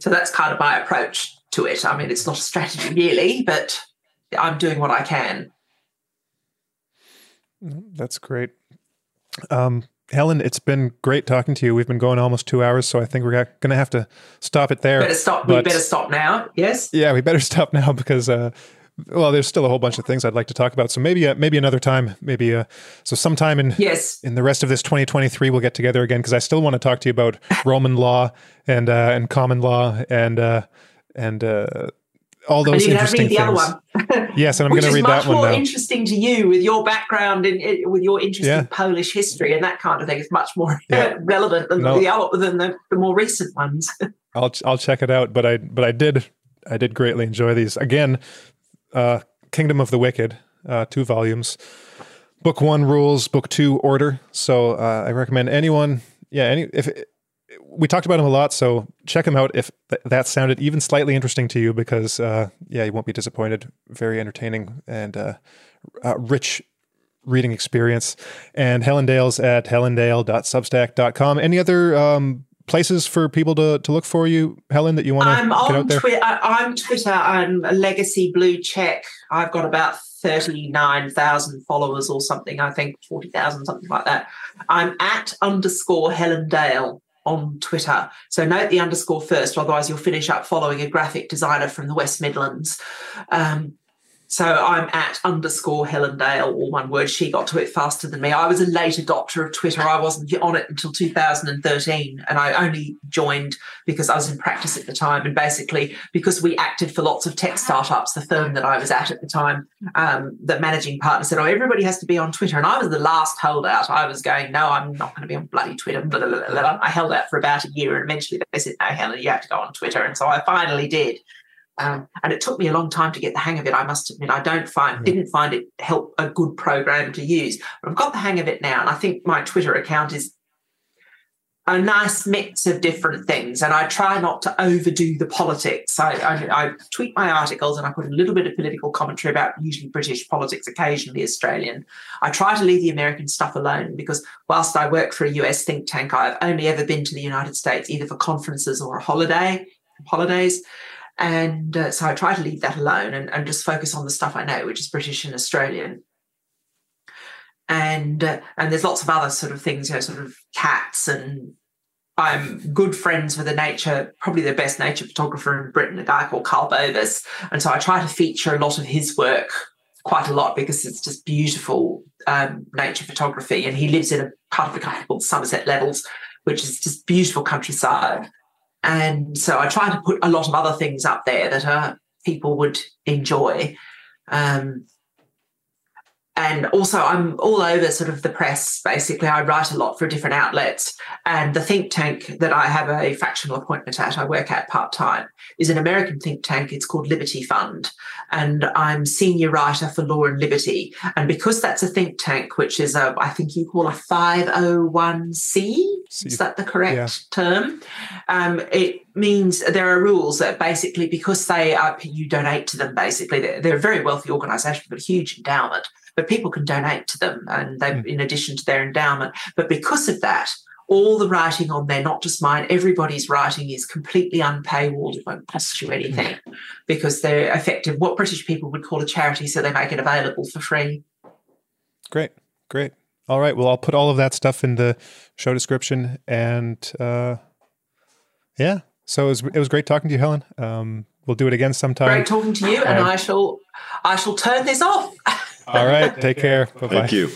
So that's kind of my approach to it. I mean, it's not a strategy really, but I'm doing what I can. That's great. Um, Helen, it's been great talking to you. We've been going almost two hours, so I think we're going to have to stop it there. Better stop. But, we better stop now. Yes. Yeah, we better stop now because, uh, well, there's still a whole bunch of things I'd like to talk about. So maybe, uh, maybe another time. Maybe uh, so sometime in yes in the rest of this 2023 we'll get together again because I still want to talk to you about Roman law and uh, and common law and uh, and uh, all those interesting things. Yes, and I'm going to read that one Which is much more now. interesting to you with your background and with your interest Yeah. in Polish history and that kind of thing. It's much more Yeah. relevant than No. the other than the, the more recent ones. I'll I'll check it out. But I but I did I did greatly enjoy these. Again, uh, Kingdom of the Wicked, uh, two volumes. Book one rules, book two order. So uh, I recommend anyone. Yeah, any if we talked about him a lot, so check him out if th- that sounded even slightly interesting to you, because uh, yeah, you won't be disappointed. Very entertaining and uh, uh, rich reading experience. And Helen Dale's at helendale.substack.com. Any other um, places for people to, to look for you, Helen, that you want to I'm get out on? Twitter. I'm Twitter. I'm a legacy blue check. I've got about thirty nine thousand followers or something. I think forty thousand, something like that. I'm at underscore Helen Dale on Twitter. So note the underscore first, otherwise you'll finish up following a graphic designer from the West Midlands. Um, so I'm at underscore Helen Dale, all one word. She got to it faster than me. I was a late adopter of Twitter. I wasn't on it until 2013, and I only joined because I was in practice at the time. And basically, because we acted for lots of tech startups, the firm that I was at at the time, um, the managing partner said, "Oh, everybody has to be on Twitter," and I was the last holdout. I was going, "No, I'm not going to be on bloody Twitter." Blah, blah, blah, blah. I held out for about a year, and eventually they said, "No, Helen, you have to go on Twitter," and so I finally did. Um, and it took me a long time to get the hang of it. I must admit, I don't find didn't find it help a good program to use. But I've got the hang of it now, and I think my Twitter account is a nice mix of different things. And I try not to overdo the politics. I, I, I tweet my articles and I put a little bit of political commentary about usually British politics, occasionally Australian. I try to leave the American stuff alone because whilst I work for a US think tank, I've only ever been to the United States either for conferences or a holiday, holidays. And uh, so I try to leave that alone and, and just focus on the stuff I know, which is British and Australian. And uh, and there's lots of other sort of things, you know, sort of cats and I'm good friends with a nature, probably the best nature photographer in Britain, a guy called Carl Bovis. And so I try to feature a lot of his work quite a lot because it's just beautiful um, nature photography. And he lives in a part of the country called Somerset Levels, which is just beautiful countryside. And so I try to put a lot of other things up there that uh, people would enjoy. Um, and also, I'm all over sort of the press. Basically, I write a lot for different outlets. And the think tank that I have a fractional appointment at, I work at part time, is an American think tank. It's called Liberty Fund. And I'm senior writer for Law and Liberty. And because that's a think tank, which is a, I think you call a 501c, is that the correct Yeah. term? Um, it means there are rules that basically, because they are, you donate to them, basically, they're, they're a very wealthy organization, but a huge endowment but people can donate to them and they Mm. in addition to their endowment but because of that all the writing on there not just mine everybody's writing is completely unpaywalled it won't cost you anything because they're effective what british people would call a charity so they make it available for free Great, great. All right. Well, I'll put all of that stuff in the show description, and uh, yeah. So it was it was great talking to you, Helen. Um, we'll do it again sometime. great talking to you and Um, i shall i shall turn this off All right. Take care. Bye bye. Thank you.